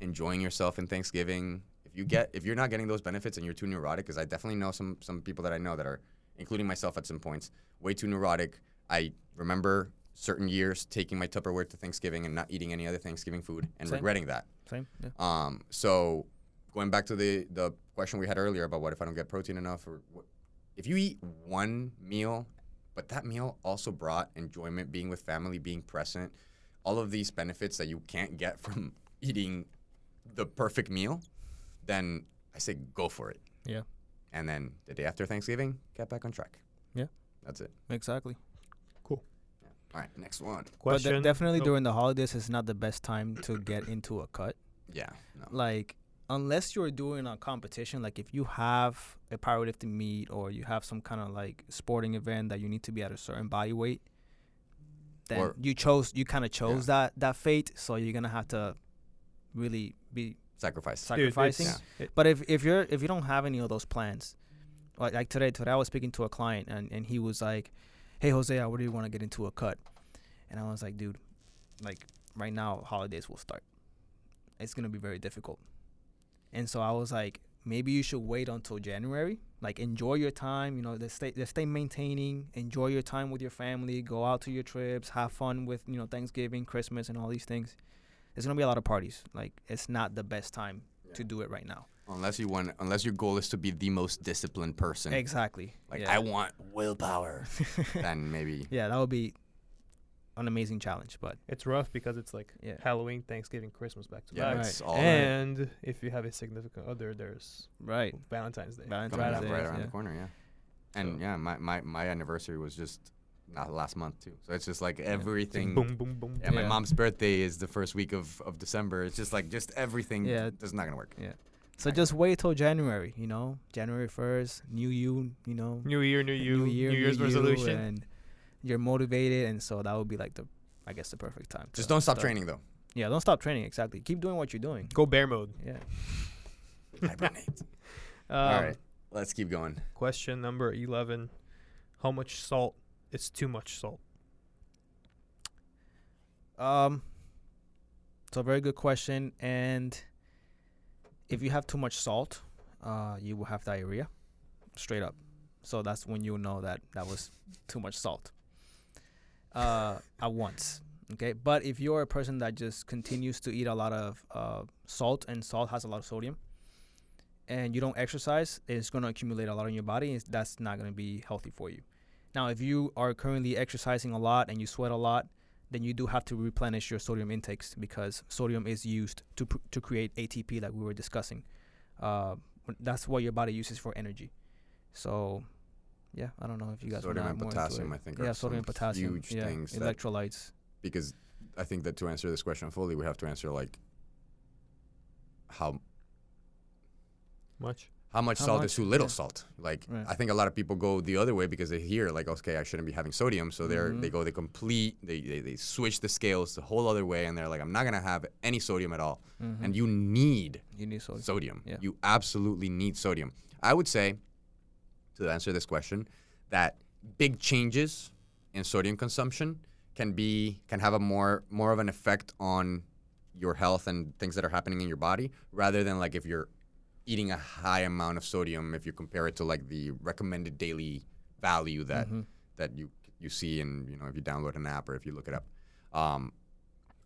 enjoying yourself in Thanksgiving, if you get if you're not getting those benefits and you're too neurotic, because I definitely know some some people that I know that are, including myself at some points, way too neurotic. I remember certain years taking my Tupperware to Thanksgiving and not eating any other Thanksgiving food and Same. regretting that. Same. Yeah. Um, so going back to the the question we had earlier about what if I don't get protein enough, or what, if you eat one meal, but that meal also brought enjoyment, being with family, being present, all of these benefits that you can't get from eating the perfect meal, then I say go for it. Yeah. And then the day after Thanksgiving, get back on track. Yeah. That's it. Exactly. Cool. All right, next one. But Question. de- definitely oh, during the holidays is not the best time to get into a cut. Yeah. No. Like unless you're doing a competition, like if you have a powerlifting meet or you have some kind of like sporting event that you need to be at a certain body weight, then Or- you chose you kind of chose that that fate, so you're gonna have to really be Sacrifice. dude, it's- sacrificing. it- But if if you're if you don't have any of those plans, like like today, today I was speaking to a client and and he was like, "Hey Jose, I really want to get into a cut," and I was like, "Dude, like right now holidays will start. It's gonna be very difficult." And so I was like, maybe you should wait until January. Like enjoy your time. You know, just stay just stay maintaining. Enjoy your time with your family. Go out to your trips. Have fun with you know Thanksgiving, Christmas, and all these things. There's gonna be a lot of parties. Like it's not the best time to do it right now. Unless you want, unless your goal is to be the most disciplined person. Exactly. Like yeah. I want willpower. then maybe yeah, that would be an amazing challenge. But It's rough because it's like Yeah. Halloween, Thanksgiving, Christmas back to yeah, back. it's all And if you have a significant other, there's right, Valentine's Day. Valentine's coming up Day, right around yeah. the corner. Yeah, and So- yeah, my, my my anniversary was just not last month too. So it's just like everything. Boom, boom, boom. Yeah, my Yeah. mom's birthday is the first week of, of December. It's just like just everything. Yeah. Yeah, that's not gonna work. Yeah. So Right. just wait till January. You know, January first, new you. You know, New year, new you, new year, New Year's new you, resolution. And you're motivated, and so that would be like the, I guess, the perfect time. Just don't stop start. training though. Yeah, don't stop training. Exactly. Keep doing what you're doing. Go bear mode. Yeah. Hibernate. Um, All right, let's keep going. Question number 11. How much salt is too much salt? Um, it's a very good question. And if you have too much salt, uh, you will have diarrhea, straight up. So that's when you'll know that that was too much salt. Uh, at once. Okay, but if you're a person that just continues to eat a lot of uh, salt and salt has a lot of sodium, and you don't exercise, it's going to accumulate a lot in your body. And that's not going to be healthy for you. Now, if you are currently exercising a lot and you sweat a lot, then you do have to replenish your sodium intakes because sodium is used to pr- to create ATP like we were discussing. Uh, that's what your body uses for energy. So, yeah, I don't know if you guys Sodium wanna and more into potassium. I think, yeah, are sodium and some potassium, huge yeah, things electrolytes. because I think that to answer this question fully, we have to answer like how Much? how much How salt much? is too little Yeah. salt. Like Right. I think a lot of people go the other way because they hear like, okay, I shouldn't be having sodium, so they're they Mhm. go the complete they, they they switch the scales the whole other way, and they're like, I'm not gonna have any sodium at all. Mhm. And you need you need sodium. sodium. Yeah. You absolutely need sodium. I would say, to answer this question, that big changes in sodium consumption can be can have a more more of an effect on your health and things that are happening in your body rather than like if you're eating a high amount of sodium if you compare it to like the recommended daily value that Mhm. that you you see and you know if you download an app or if you look it up. Um,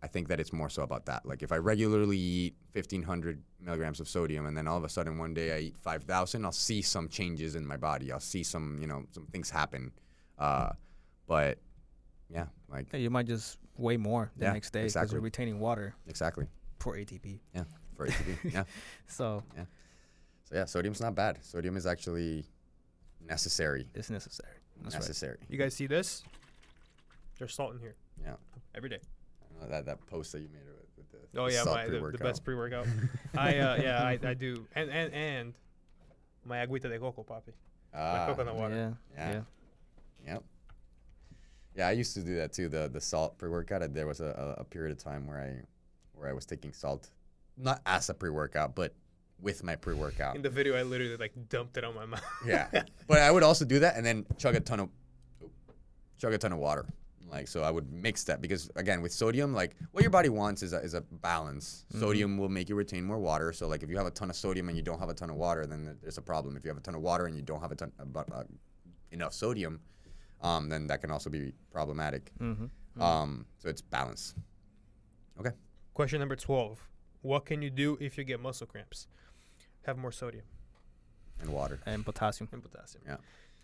I think that it's more so about that. Like if I regularly eat 1500 milligrams of sodium and then all of a sudden one day I eat 5000, I'll see some changes in my body. I'll see some, you know, some things happen. Uh, but yeah, like Yeah, you might just weigh more the Yeah, next day because exactly. you're retaining water exactly for ATP. Yeah, for ATP. yeah. So yeah. So yeah, sodium's not bad. Sodium is actually necessary. it's necessary. That's right. necessary. You guys see this? There's salt in here. Yeah. Every day. Uh, that that post that you made with, with the Oh the yeah, salt my the, the pre-workout. best pre-workout. I uh, yeah, I, I do, and and and my agüita de coco, papi. My Ah, coconut water. Yeah. Yeah. Yeah. Yep. Yeah, I used to do that too. The the salt pre workout. There was a, a, a period of time where I where I was taking salt, not as a pre workout, but with my pre workout. In the video, I literally like dumped it on my mouth. yeah, but I would also do that and then chug a ton of chug a ton of water. Like so, I would mix that because again, with sodium, like what your body wants is a, is a balance. Mhm. Sodium will make you retain more water. So like if you have a ton of sodium and you don't have a ton of water, then there's a problem. If you have a ton of water and you don't have a ton about uh, enough sodium, um, then that can also be problematic. Mm-hmm. Um, so it's balance. Okay. Question number twelve: What can you do if you get muscle cramps? Have more sodium And water, and potassium. and potassium. Yeah,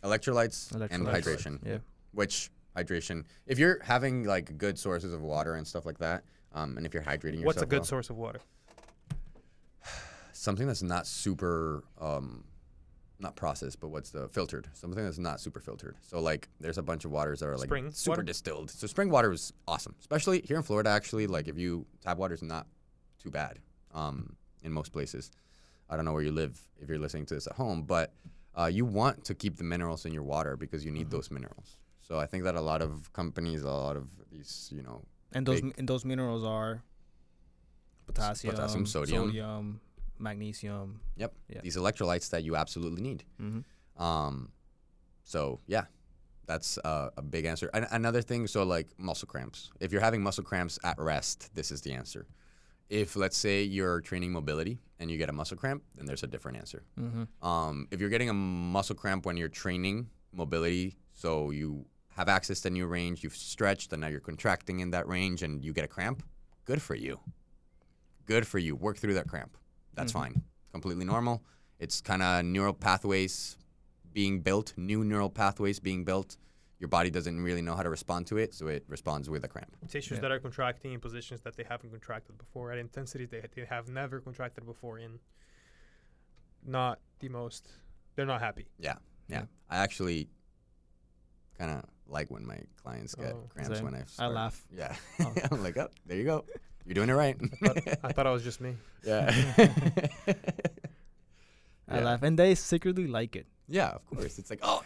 electrolytes, and hydration. Yeah. Which hydration? If you're having like good sources of water and stuff like that, um, and if you're hydrating yourself, What's a good well, source of water? something that's not super um not processed but what's the filtered something that's not super filtered so like there's a bunch of waters that are like Spring super water? distilled so spring water is awesome especially here in florida actually like if you tap water is not too bad um in most places i don't know where you live if you're listening to this at home but uh, you want to keep the minerals in your water because you need Mm-hmm. those minerals so i think that a lot of companies a lot of these you know And those and those minerals are potassium, potassium, sodium. sodium magnesium. Yep. Yeah. these electrolytes that you absolutely need Mm-hmm. Um, so yeah, that's uh, a big answer. An- another thing, so like muscle cramps. If you're having muscle cramps at rest, this is the answer. If let's say you're training mobility and you get a muscle cramp, then there's a different answer. Mm-hmm. Um, if you're getting a muscle cramp when you're training mobility, so you have access to a new range, you've stretched, and now you're contracting in that range, and you get a cramp, good for you. Good for you. Work through that cramp. That's Mhm. fine. Completely normal. It's kind of neural pathways being built, new neural pathways being built. Your body doesn't really know how to respond to it, so it responds with a cramp. Tissues Yeah. that are contracting in positions that they haven't contracted before at intensities they, they have never contracted before in. Not the most. They're not happy. Yeah. Yeah. I actually kind of like when my clients get Oh. cramps Same. when I start. I laugh. Yeah. Oh. I'm like, oh, there you go. You're doing it right. I thought it was just me. yeah. I Yeah. laugh, and they secretly like it. yeah, of course. It's like, oh,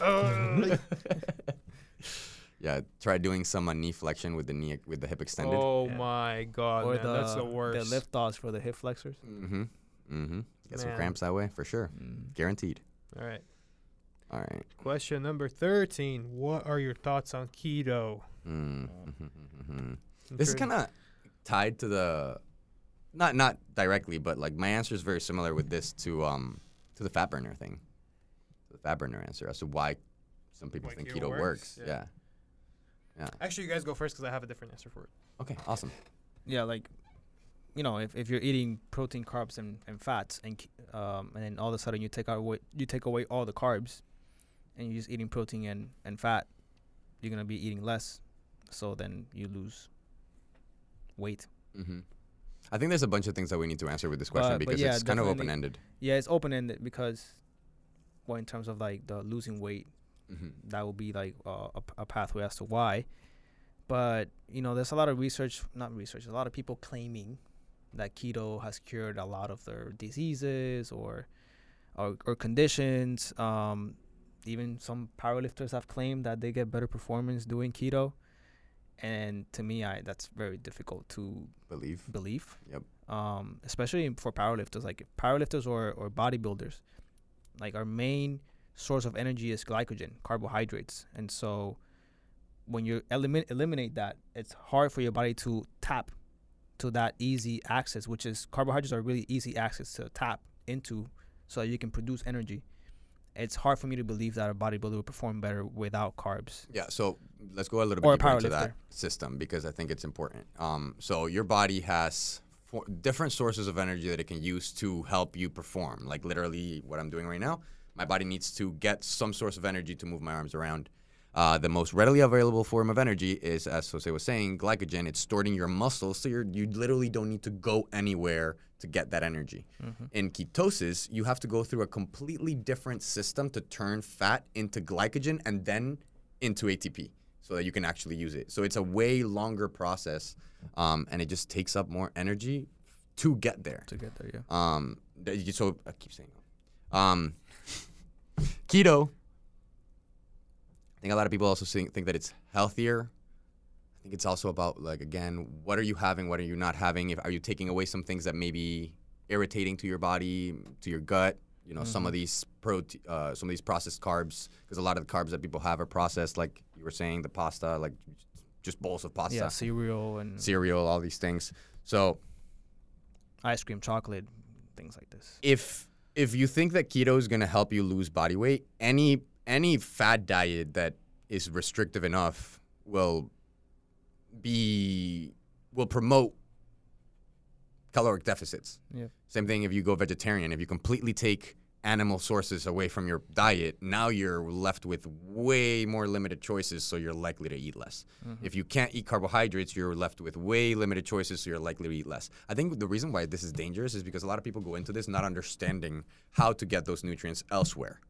Uh, yeah. Try doing some uh, knee flexion with the knee with the hip extended. oh Yeah. my god, or man, the that's the worst. the lift offs for the hip flexors. Mm-hmm. Mm-hmm. Get some cramps that way for sure. Mm. Guaranteed. All right. All right. Question number thirteen. What are your thoughts on keto? Mm. This is kind of tied to the, not not directly, but like my answer is very similar with this to um to the fat burner thing, the fat burner answer as to why some people Why think keto keto works? works. Yeah. Yeah. Actually, you guys go first because I have a different answer for it. Okay. Awesome. Yeah, like you know, if, if you're eating protein, carbs, and, and fats, and um, and then all of a sudden you take out away, you take away all the carbs, and you're just eating protein and, and fat, you're gonna be eating less, so then you lose weight. Mm-hmm. I think there's a bunch of things that we need to answer with this question but because yeah, it's kind of open ended. Yeah, it's open ended because, well, in terms of like the losing weight, Mm-hmm. that will be like uh, a, p- a pathway as to why. But you know, there's a lot of research, not research, a lot of people claiming that keto has cured a lot of their diseases or or, or conditions. Um, even some powerlifters have claimed that they get better performance doing keto, and to me, I that's very difficult to Believe. believe. Yep. Um, especially for powerlifters, like powerlifters or or bodybuilders, like our main source of energy is glycogen, carbohydrates, and so when you eliminate eliminate that, it's hard for your body to tap to that easy access, which is carbohydrates are really easy access to tap into, so that you can produce energy. It's hard for me to believe that a bodybuilder would perform better without carbs. Yeah, so let's go a little Or bit deeper into that system because I think it's important. Um, so your body has four different sources of energy that it can use to help you perform. Like literally, what I'm doing right now, my body needs to get some source of energy to move my arms around. Uh, the most readily available form of energy is, as Jose was saying, glycogen. It's stored in your muscles, so you're, you literally don't need to go anywhere to get that energy. In ketosis, you have to go through a completely different system to turn fat into glycogen and then into ATP so that you can actually use it. So it's a way longer process, um, and it just takes up more energy to get there. To get there, yeah. Um, so I keep saying, um, keto. I think a lot of people also think that it's healthier. I think it's also about like again, what are you having? What are you not having? If are you taking away some things that may be irritating to your body, to your gut? You know, some of these prote- uh, some of these processed carbs, because a lot of the carbs that people have are processed, like you were saying, the pasta, like just bowls of pasta, Yeah, cereal and cereal, all these things. So ice cream, chocolate, things like this. if if you think that keto is going to help you lose body weight, any any fad diet that is restrictive enough will be will promote caloric deficits. Yeah. Same thing if you go vegetarian. If you completely take animal sources away from your diet, now you're left with way more limited choices, so you're likely to eat less. If you can't eat carbohydrates, you're left with way limited choices, so you're likely to eat less. I think the reason why this is dangerous is because a lot of people go into this not understanding how to get those nutrients elsewhere.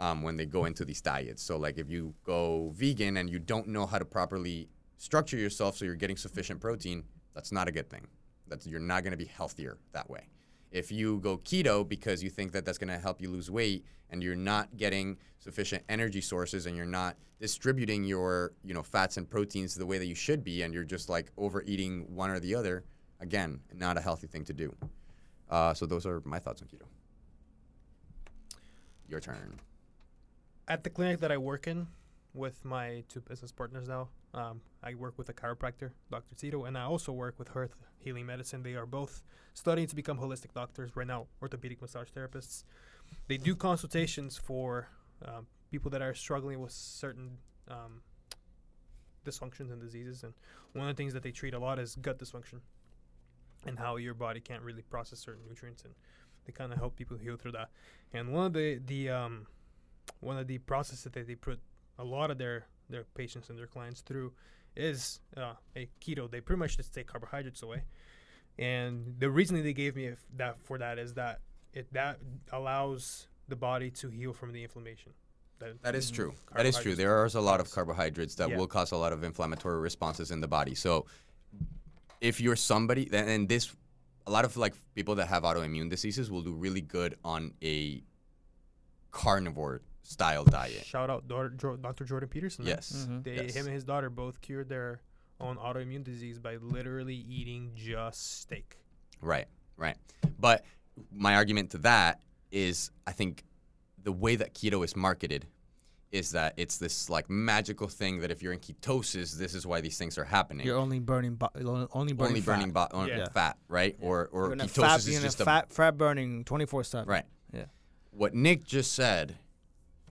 Um, when they go into these diets. So, like, if you go vegan and you don't know how to properly structure yourself so you're getting sufficient protein, that's not a good thing. That's you're not going to be healthier that way. If you go keto because you think that that's going to help you lose weight and you're not getting sufficient energy sources and you're not distributing your you know fats and proteins the way that you should be and you're just like overeating one or the other, again, not a healthy thing to do. Uh, so those are my thoughts on keto. Your turn. At the clinic that I work in with my two business partners now, um, I work with a chiropractor, Dr. Tito, and I also work with Hearth Healing Medicine. They are both studying to become holistic doctors right now, orthopedic massage therapists. They do consultations for um, people that are struggling with certain um, dysfunctions and diseases. And one of the things that they treat a lot is gut dysfunction and how your body can't really process certain nutrients. And they kind of help people heal through that. And one of the, the um, one of the processes that they put a lot of their their patients and their clients through is uh, a keto. They pretty much just take carbohydrates away, and the reason they gave me that for that is that it that allows the body to heal from the inflammation. That is true. That is true. There are a lot of carbohydrates that Yeah. will cause a lot of inflammatory responses in the body. So, if you're somebody, and this, a lot of like people that have autoimmune diseases will do really good on a carnivore style diet. Shout out daughter, jo- Dr. Jordan Peterson. man. Yes. Mhm. They, Yes. him and his daughter both cured their own autoimmune disease by literally eating just steak. Right, right. But my argument to that is I think the way that keto is marketed is that it's this like magical thing that if you're in ketosis, this is why these things are happening. You're only burning, bo- only burning, only burning fat. bo- on Yeah. fat, right? Or or You're in a ketosis fat, is you're in just a fat, fat burning 24 seven. right. Yeah. What Nick just said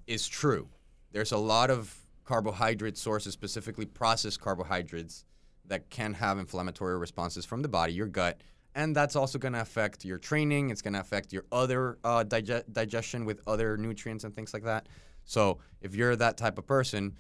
is true. There's a lot of carbohydrate sources, specifically processed carbohydrates, that can have inflammatory responses from the body, your gut, and that's also going to affect your training. It's going to affect your other uh, dige- digestion with other nutrients and things like that. So if you're that type of person,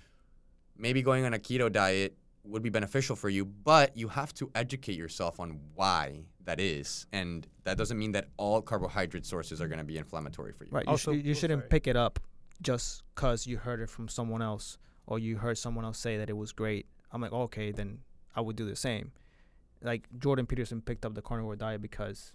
maybe going on a keto diet would be beneficial for you, but you have to educate yourself on why that is, and that doesn't mean that all carbohydrate sources are going to be inflammatory for you. Right. Also- you, sh- you oh, shouldn't sorry. pick it up just because you heard it from someone else or you heard someone else say that it was great. I'm like, okay, then I would do the same. Like Jordan Peterson picked up the carnivore diet because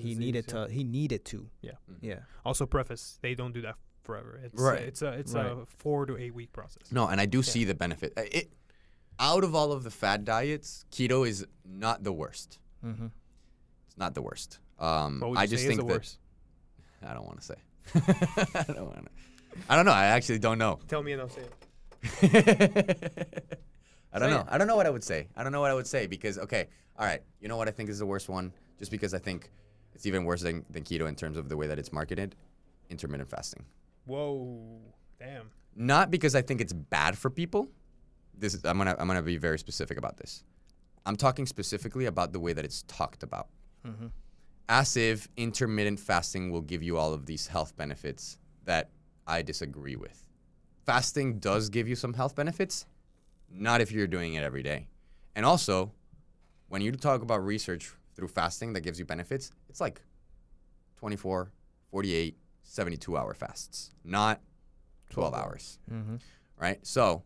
he needed to. He needed to. Yeah. Mhm. Yeah. Also, preface they don't do that forever. It's Right. It's a it's Right. a four to eight week process. No, and I do see the benefit. It out of all of the fad diets, keto is not the worst. Mm-hmm. It's not the worst. Um, What would you I say just is think the that worst? I don't want to say. I don't want to. I don't know. I actually don't know. Tell me and I'll say it. I don't Say know. it. I don't know what I would say. I don't know what I would say because okay, all right. You know what I think is the worst one? Just because I think it's even worse than, than keto in terms of the way that it's marketed. intermittent fasting. Whoa, damn. Not because I think it's bad for people. This is I'm gonna I'm gonna be very specific about this. I'm talking specifically about the way that it's talked about. Mm-hmm. As if intermittent fasting will give you all of these health benefits that I disagree with. Fasting does give you some health benefits, not if you're doing it every day. And also, when you talk about research through fasting that gives you benefits, it's like 24, 48, 72 hour fasts, not 12 hours Mm-hmm. right? So,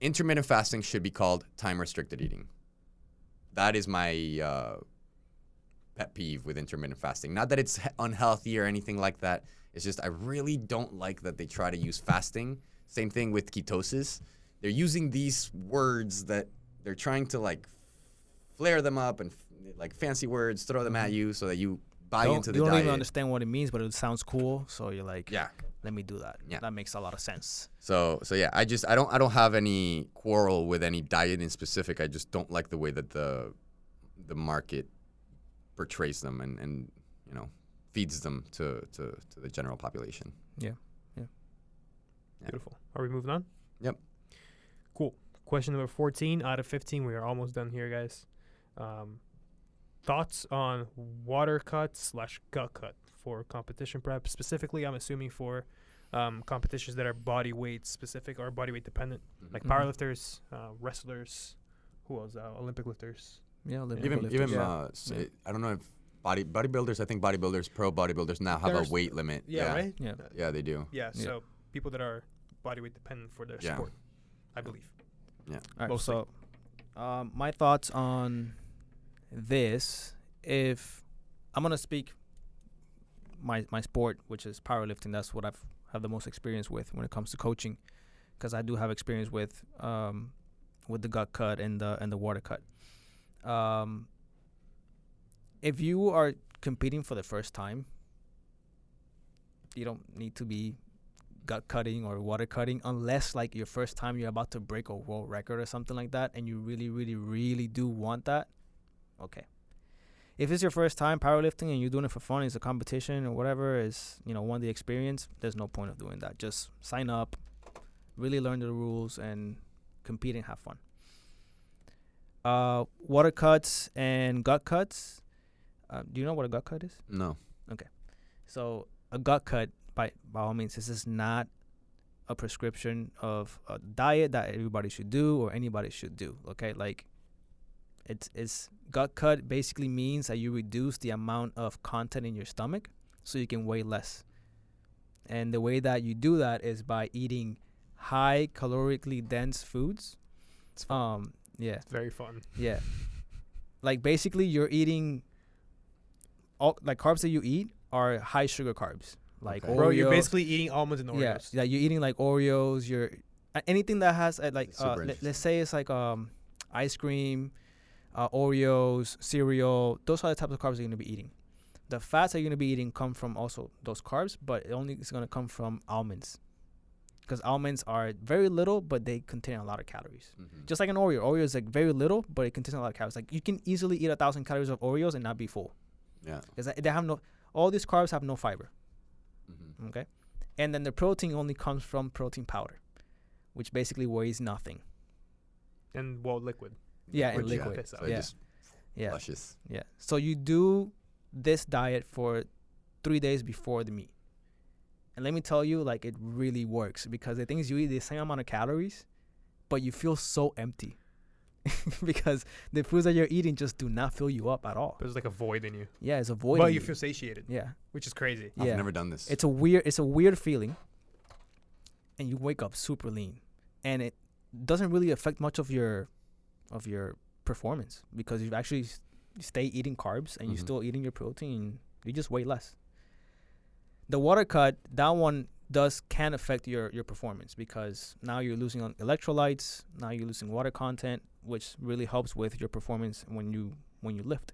intermittent fasting should be called time restricted eating. That is my uh, pet peeve with intermittent fasting. Not that it's unhealthy or anything like that. It's just I really don't like that they try to use fasting. Same thing with ketosis. They're using these words that they're trying to like flare them up and f- like fancy words, throw them at mm-hmm. you so that you buy don't, into the you don't diet. even understand what it means, but it sounds cool. So you're like, Yeah. let me do that. Yeah. That makes a lot of sense. So so yeah, I just I don't I don't have any quarrel with any diet in specific. I just don't like the way that the the market portrays them and, and you know feeds them to, to, to the general population. Yeah. Yeah. Beautiful. Are we moving on? Yep. Cool. Question number 14 out of 15. We are almost done here, guys. Um, thoughts on water cut slash gut cut for competition prep? Specifically, I'm assuming for um, competitions that are body weight specific or body weight dependent, like Mhm. powerlifters, uh, wrestlers, who else? Uh, Olympic lifters. Yeah. Olympic Even lifters. even Yeah. uh, s- Yeah. I don't know if body bodybuilders. I think bodybuilders, pro bodybuilders now have There's- a weight limit. Yeah, right? Yeah. Uh, Yeah, they do. yeah, Yeah. so people that are bodyweight dependent for their Yeah. sport, I believe. All right, mostly. so um, my thoughts on this, if I'm gonna speak my my sport, which is powerlifting, that's what I've have the most experience with when it comes to coaching, because I do have experience with um, with the gut cut and the and the water cut. Um, if you are competing for the first time, you don't need to be gut cutting or water cutting unless like your first time you're about to break a world record or something like that and you really really really do want that okay. If it's your first time powerlifting and you're doing it for fun it's a competition or whatever is you know one the experience there's no point of doing that. Just sign up really learn the rules and compete and have fun uh water cuts and gut cuts uh, do you know what a gut cut is No. Okay. So a gut cut, by by all means, this is not a prescription of a diet that everybody should do or anybody should do. Okay, like it's it's gut cut basically means that you reduce the amount of content in your stomach so you can weigh less. And the way that you do that is by eating high calorically dense foods. Um, yeah, It's very fun. yeah. Like basically you're eating all like carbs that you eat are high sugar carbs. Like Okay. Bro, you're basically eating almonds and Oreos. Yeah, yeah, you're eating like Oreos, you're uh, anything that has uh, like uh, super let, interesting. let's say it's like um ice cream, uh, Oreos, cereal. Those are the types of carbs you're gonna be eating. The fats that you're gonna be eating come from also those carbs, but it only is gonna come from almonds, because almonds are very little, but they contain a lot of calories. Mhm. Just like an Oreo, Oreo is like very little, but it contains a lot of calories. Like you can easily eat a thousand calories of Oreos and not be full, yeah. because they have no. All these carbs have no fiber. Mhm. Okay. And then the protein only comes from protein powder, which basically weighs nothing. And well, liquid. Yeah, and Which you liquid. piss So out. Yeah. just Yeah. flushes. Yeah. So you do this diet for three days before the meet. And let me tell you, like, it really works because the things you eat the same amount of calories, but you feel so empty because the foods that you're eating just do not fill you up at all. There's like a void in you. Yeah, it's a void. but in you feel satiated, Yeah. which is crazy. I've Yeah. never done this. It's a weird it's a weird feeling. And you wake up super lean. And it doesn't really affect much of your of your performance because you actually s- stay eating carbs and you're Mhm. still eating your protein. You just weigh less. The water cut, that one does can affect your your performance because now you're losing on electrolytes, now you're losing water content, which really helps with your performance when you when you lift.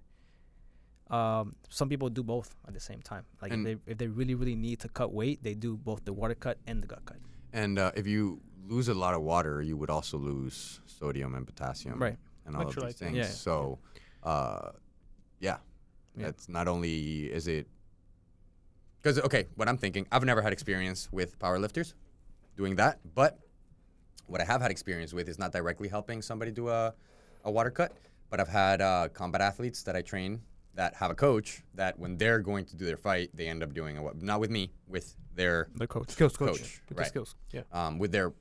Um, some people do both at the same time. Like if they if they really really need to cut weight, they do both the water cut and the gut cut. And uh, if you lose a lot of water, you would also lose sodium and potassium Right. and all of these things. yeah. So, uh, yeah, Yeah. it's not only is it because okay, what I'm thinking, I've never had experience with powerlifters doing that, but what I have had experience with is not directly helping somebody do a, a water cut, but I've had uh, combat athletes that I train that have a coach that when they're going to do their fight, they end up doing a wa- not with me, with their The coach. Skills coach. Coach, With the right. skills. Yeah. um, with their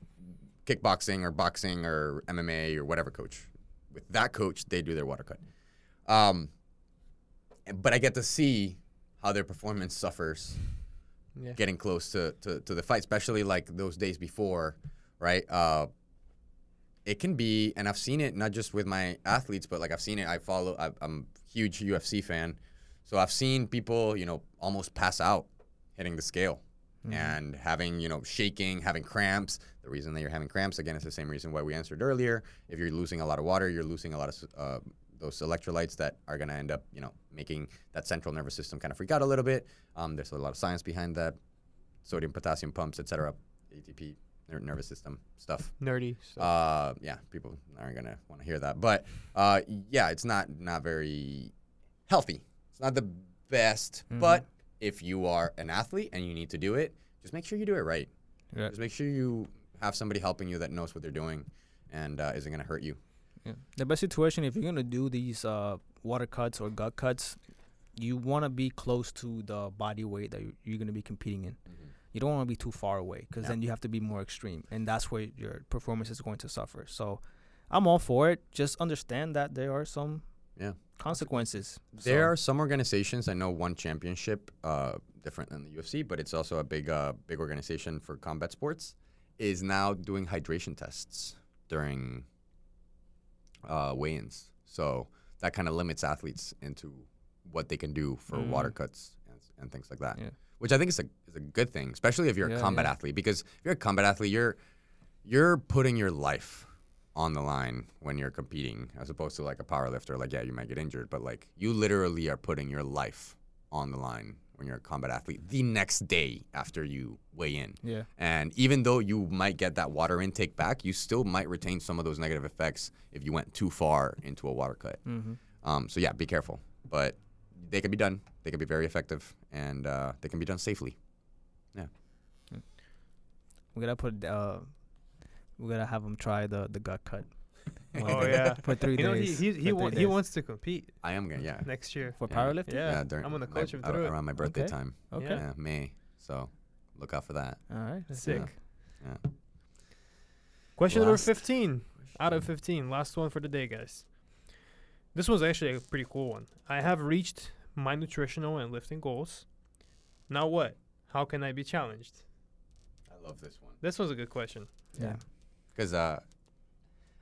kickboxing or boxing or MMA or whatever coach. With that coach, they do their water cut. Um, but I get to see how their performance suffers Yeah. getting close to, to, to the fight, especially like those days before, right? Uh, it can be, and I've seen it not just with my athletes, but like I've seen it. I follow. I, I'm a huge UFC fan, so I've seen people, you know, almost pass out hitting the scale and having, you know, shaking, having cramps. The reason that you're having cramps again is the same reason why we answered earlier. If you're losing a lot of water, you're losing a lot of uh, those electrolytes that are going to end up, you know, making that central nervous system kind of freak out a little bit. Um, there's a lot of science behind that, sodium, potassium pumps, etc. ATP, ner- nervous system stuff. Nerdy. So. Uh, yeah, people aren't gonna want to hear that, but uh, yeah, it's not not very healthy. It's not the best, but if you are an athlete and you need to do it, just make sure you do it right. Yeah. Just make sure you have somebody helping you that knows what they're doing and uh, isn't gonna hurt you. Yeah. The best situation if you're gonna do these uh, water cuts or gut cuts, you want to be close to the body weight that you- you're gonna be competing in. You don't want to be too far away because Yeah. then you have to be more extreme, and that's where your performance is going to suffer. So, I'm all for it. Just understand that there are some Yeah. consequences. There So- are some organizations. I know one championship, uh, different than the UFC, but it's also a big, uh, big organization for combat sports, is now doing hydration tests during uh, weigh-ins. So that kind of limits athletes into what they can do for water cuts and, and things like that. Yeah. Which I think is a is a good thing, especially if you're Yeah, a combat yeah. athlete. Because if you're a combat athlete, you're you're putting your life on the line when you're competing, as opposed to like a power lifter. Like, yeah, you might get injured, but like you literally are putting your life on the line when you're a combat athlete the next day after you weigh in. Yeah. And even though you might get that water intake back, you still might retain some of those negative effects if you went too far into a water cut. Mm-hmm. Um, so yeah, be careful. But they can be done. They can be very effective, and uh, they can be done safely. Yeah. We gotta put. Uh, we gotta have them try the the gut cut. one Oh day yeah. For three you know, he days. he For he, three wa- he wants to compete I am gonna yeah. next year. for Yeah. powerlifting. Yeah. during I'm gonna my- coach him ar- through it. around my birthday Okay. time. Okay. Yeah, May. So look out for that. All right. Sick. it. Yeah. Question number Last 15 out of 15. Last one for the day, guys. This was actually a pretty cool one. I have reached my nutritional and lifting goals. Now what? How can I be challenged? I love this one This was a good question. Yeah. because uh,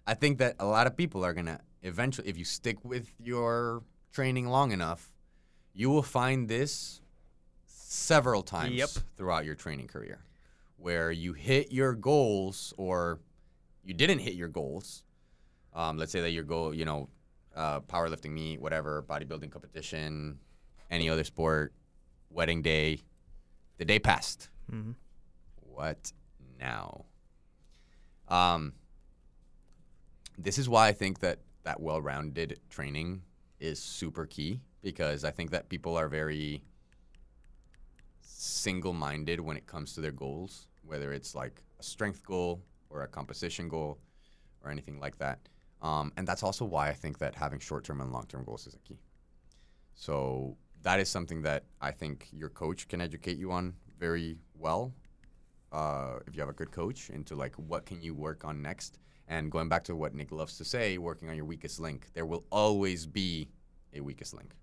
I think that a lot of people are gonna eventually, if you stick with your training long enough, you will find this several times Yep. throughout your training career, where you hit your goals or you didn't hit your goals. Um, let's say that your goal, you know, uh, powerlifting meet, whatever, bodybuilding competition, any other sport, wedding day, the day passed. Mm-hmm. What now? Um, this is why I think that that well-rounded training is super key because I think that people are very single-minded when it comes to their goals, whether it's like a strength goal or a composition goal or anything like that. Um, and that's also why I think that having short-term and long-term goals is a key. So that is something that I think your coach can educate you on very well. Uh, if you have a good coach into like what can you work on next, and going back to what Nick loves to say, working on your weakest link. There will always be a weakest link,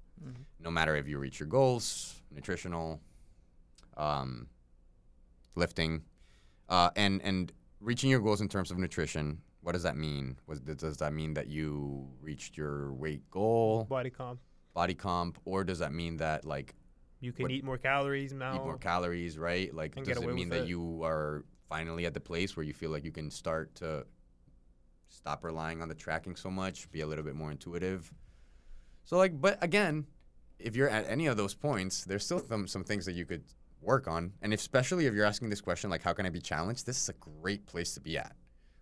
no matter if you reach your goals, nutritional, um, lifting, uh, and and reaching your goals in terms of nutrition. What does that mean? Was does that mean that you reached your weight goal, Body comp. body comp, or does that mean that like You can What- eat more calories now. eat more calories, right? Like, does it mean that it. you are finally at the place where you feel like you can start to stop relying on the tracking so much, be a little bit more intuitive? So, like, but again, if you're at any of those points, there's still some some things that you could work on, and especially if you're asking this question, like, how can I be challenged? This is a great place to be at.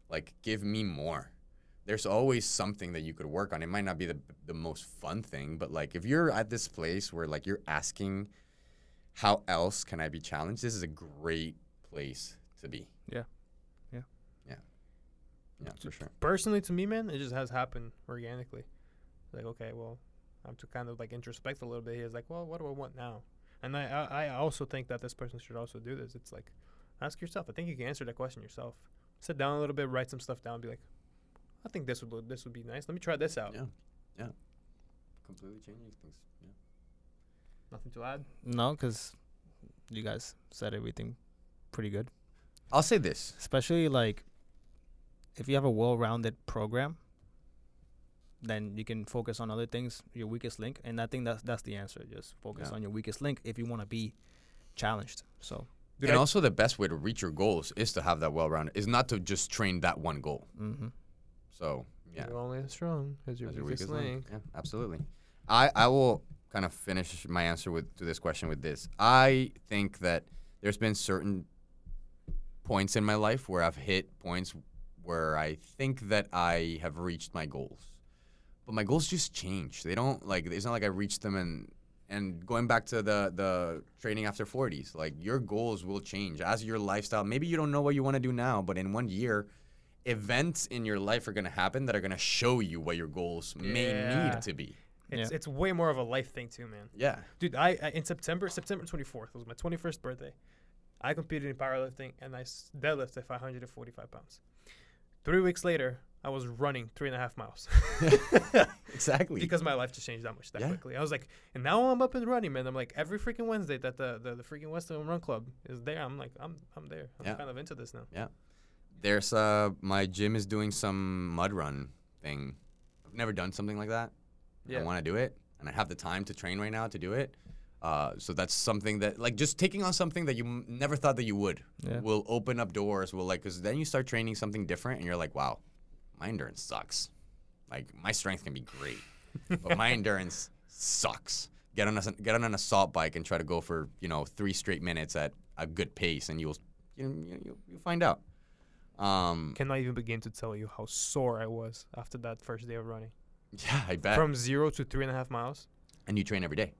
Like, give me more. There's always something that you could work on. It might not be the the most fun thing, but like if you're at this place where like you're asking how else can I be challenged? This is a great place to be. Yeah. Yeah. Yeah. Yeah, for sure. Personally, to me, man, it just has happened organically. Like, okay, well, I'm to kind of like introspect a little bit. He's like, well, what do I want now? And I, I, I also think that this person should also do this. It's like, ask yourself. I think you can answer that question yourself. Sit down a little bit, write some stuff down, be like, I think this would look- this would be nice. Let me try this out. Yeah. Yeah. Completely changing things. Yeah. Nothing to add. No, because you guys said everything pretty good. I'll say this. Especially like if you have a well-rounded program, then you can focus on other things. Your weakest link, and I think that's that's the answer. Just focus Yeah. on your weakest link if you want to be challenged. So, Dude, and I- also the best way to reach your goals is to have that well rounded is not to just train that one goal. mm-hmm. So yeah. You're only as strong as your As your weakest weakest link. link. Yeah, absolutely. I, I will kind of finish my answer with to this question with this. I think that there's been certain points in my life where I've hit points where I think that I have reached my goals. But my goals just change. They don't like it's not like I reached them and and going back to the the training after 40s, like your goals will change as your lifestyle. Maybe you don't know what you want to do now, but in one year events in your life are going to happen that are going to show you what your goals may need to be. It's Yeah. it's way more of a life thing too, man. Yeah. Dude, I, I in September, September 24th was my 21st birthday. I competed in powerlifting and I deadlifted 545 pounds. Three weeks later, I was running three and a half miles Exactly. because my life just changed that much that Yeah. quickly. I was like, and now I'm up and running, man. I'm like every freaking Wednesday that the the, the freaking Western Run Club is there. I'm like, I'm I'm there. I'm Yeah. kind of into this now. Yeah. There's uh my gym is doing some mud run thing. I've never done something like that. Yeah. I want to do it and I have the time to train right now to do it. Uh, so that's something that like just taking on something that you m- never thought that you would Yeah. will open up doors. Will like because then you start training something different and you're like, wow, my endurance sucks. Like my strength can be great, but my endurance sucks. Get on a get on an assault bike and try to go for you know three straight minutes at a good pace, and you'll you know, you you'll, you'll find out. Um, Cannot even begin to tell you how sore I was after that first day of running. yeah, I bet. From zero to three and a half miles. and you train every day,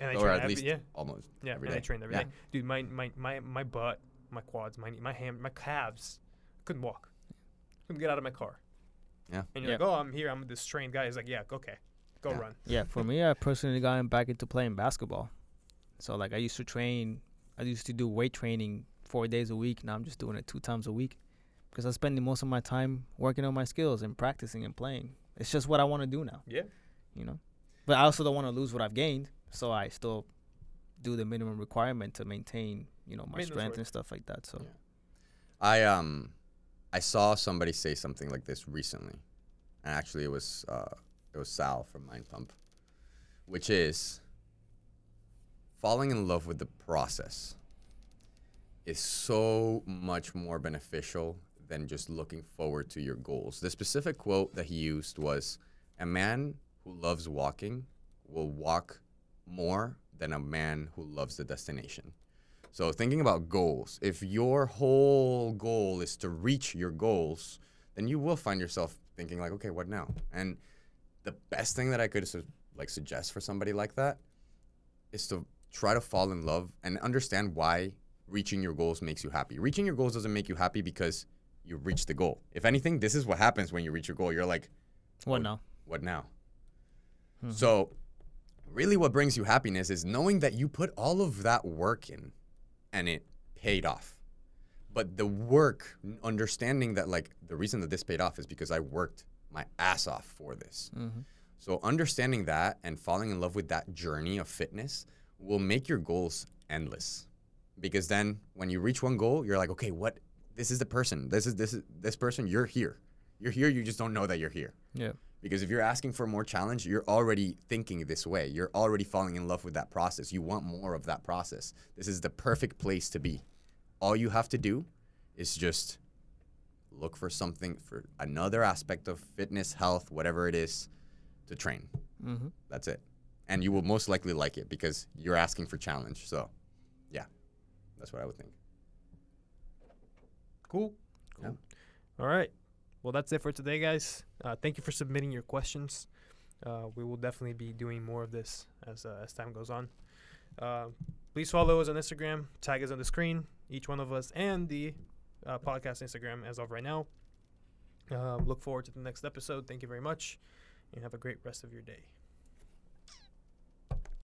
And I or trained at every, least yeah. almost Yeah, every and I day. trained every Yeah. day. Dude, my, my, my, my butt, my quads, my knee, my hand, my calves, couldn't walk. Couldn't get out of my car. Yeah. And you're Yeah. like, oh, I'm here. I'm this trained guy. He's like, yeah, okay, go Yeah. run. Yeah, for me, I personally got back into playing basketball. So like I used to train, I used to do weight training four days a week. Now I'm just doing it two times a week because I'm spending most of my time working on my skills and practicing and playing. It's just what I want to do now, Yeah. you know. But I also don't want to lose what I've gained, so I still do the minimum requirement to maintain, you know, my Maintenance strength work. and stuff like that. So Yeah. I um I saw somebody say something like this recently, and actually it was uh, it was Sal from Mind Pump, which is falling in love with the process is so much more beneficial than just looking forward to your goals. The specific quote that he used was, "A man who loves walking will walk more than a man who loves the destination." So thinking about goals, if your whole goal is to reach your goals, then you will find yourself thinking like, okay, what now? And the best thing that I could su- like suggest for somebody like that is to try to fall in love and understand why reaching your goals makes you happy. Reaching your goals doesn't make you happy because you reach the goal. If anything, this is what happens when you reach your goal. You're like, what Oh, now? what now? Mhm. So, really, what brings you happiness is knowing that you put all of that work in and it paid off. But the work, understanding that, like, the reason that this paid off is because I worked my ass off for this. Mm-hmm. So, understanding that and falling in love with that journey of fitness will make your goals endless. Because then when you reach one goal, you're like, okay, what? This is the person. This is this is this person. You're here. You're here. You just don't know that you're here. Yeah. Because if you're asking for more challenge, you're already thinking this way. You're already falling in love with that process. You want more of that process. This is the perfect place to be. All you have to do is just look for something for another aspect of fitness, health, whatever it is to train. Mm-hmm. That's it. And you will most likely like it because you're asking for challenge. So, yeah, that's what I would think. Cool. Yeah. All right. Well, that's it for today, guys. Uh, thank you for submitting your questions. Uh, we will definitely be doing more of this as uh, as time goes on. Uh, please follow us on Instagram. Tag us on the screen, each one of us, and the uh, podcast Instagram as of right now. Uh, look forward to the next episode. Thank you very much, and have a great rest of your day.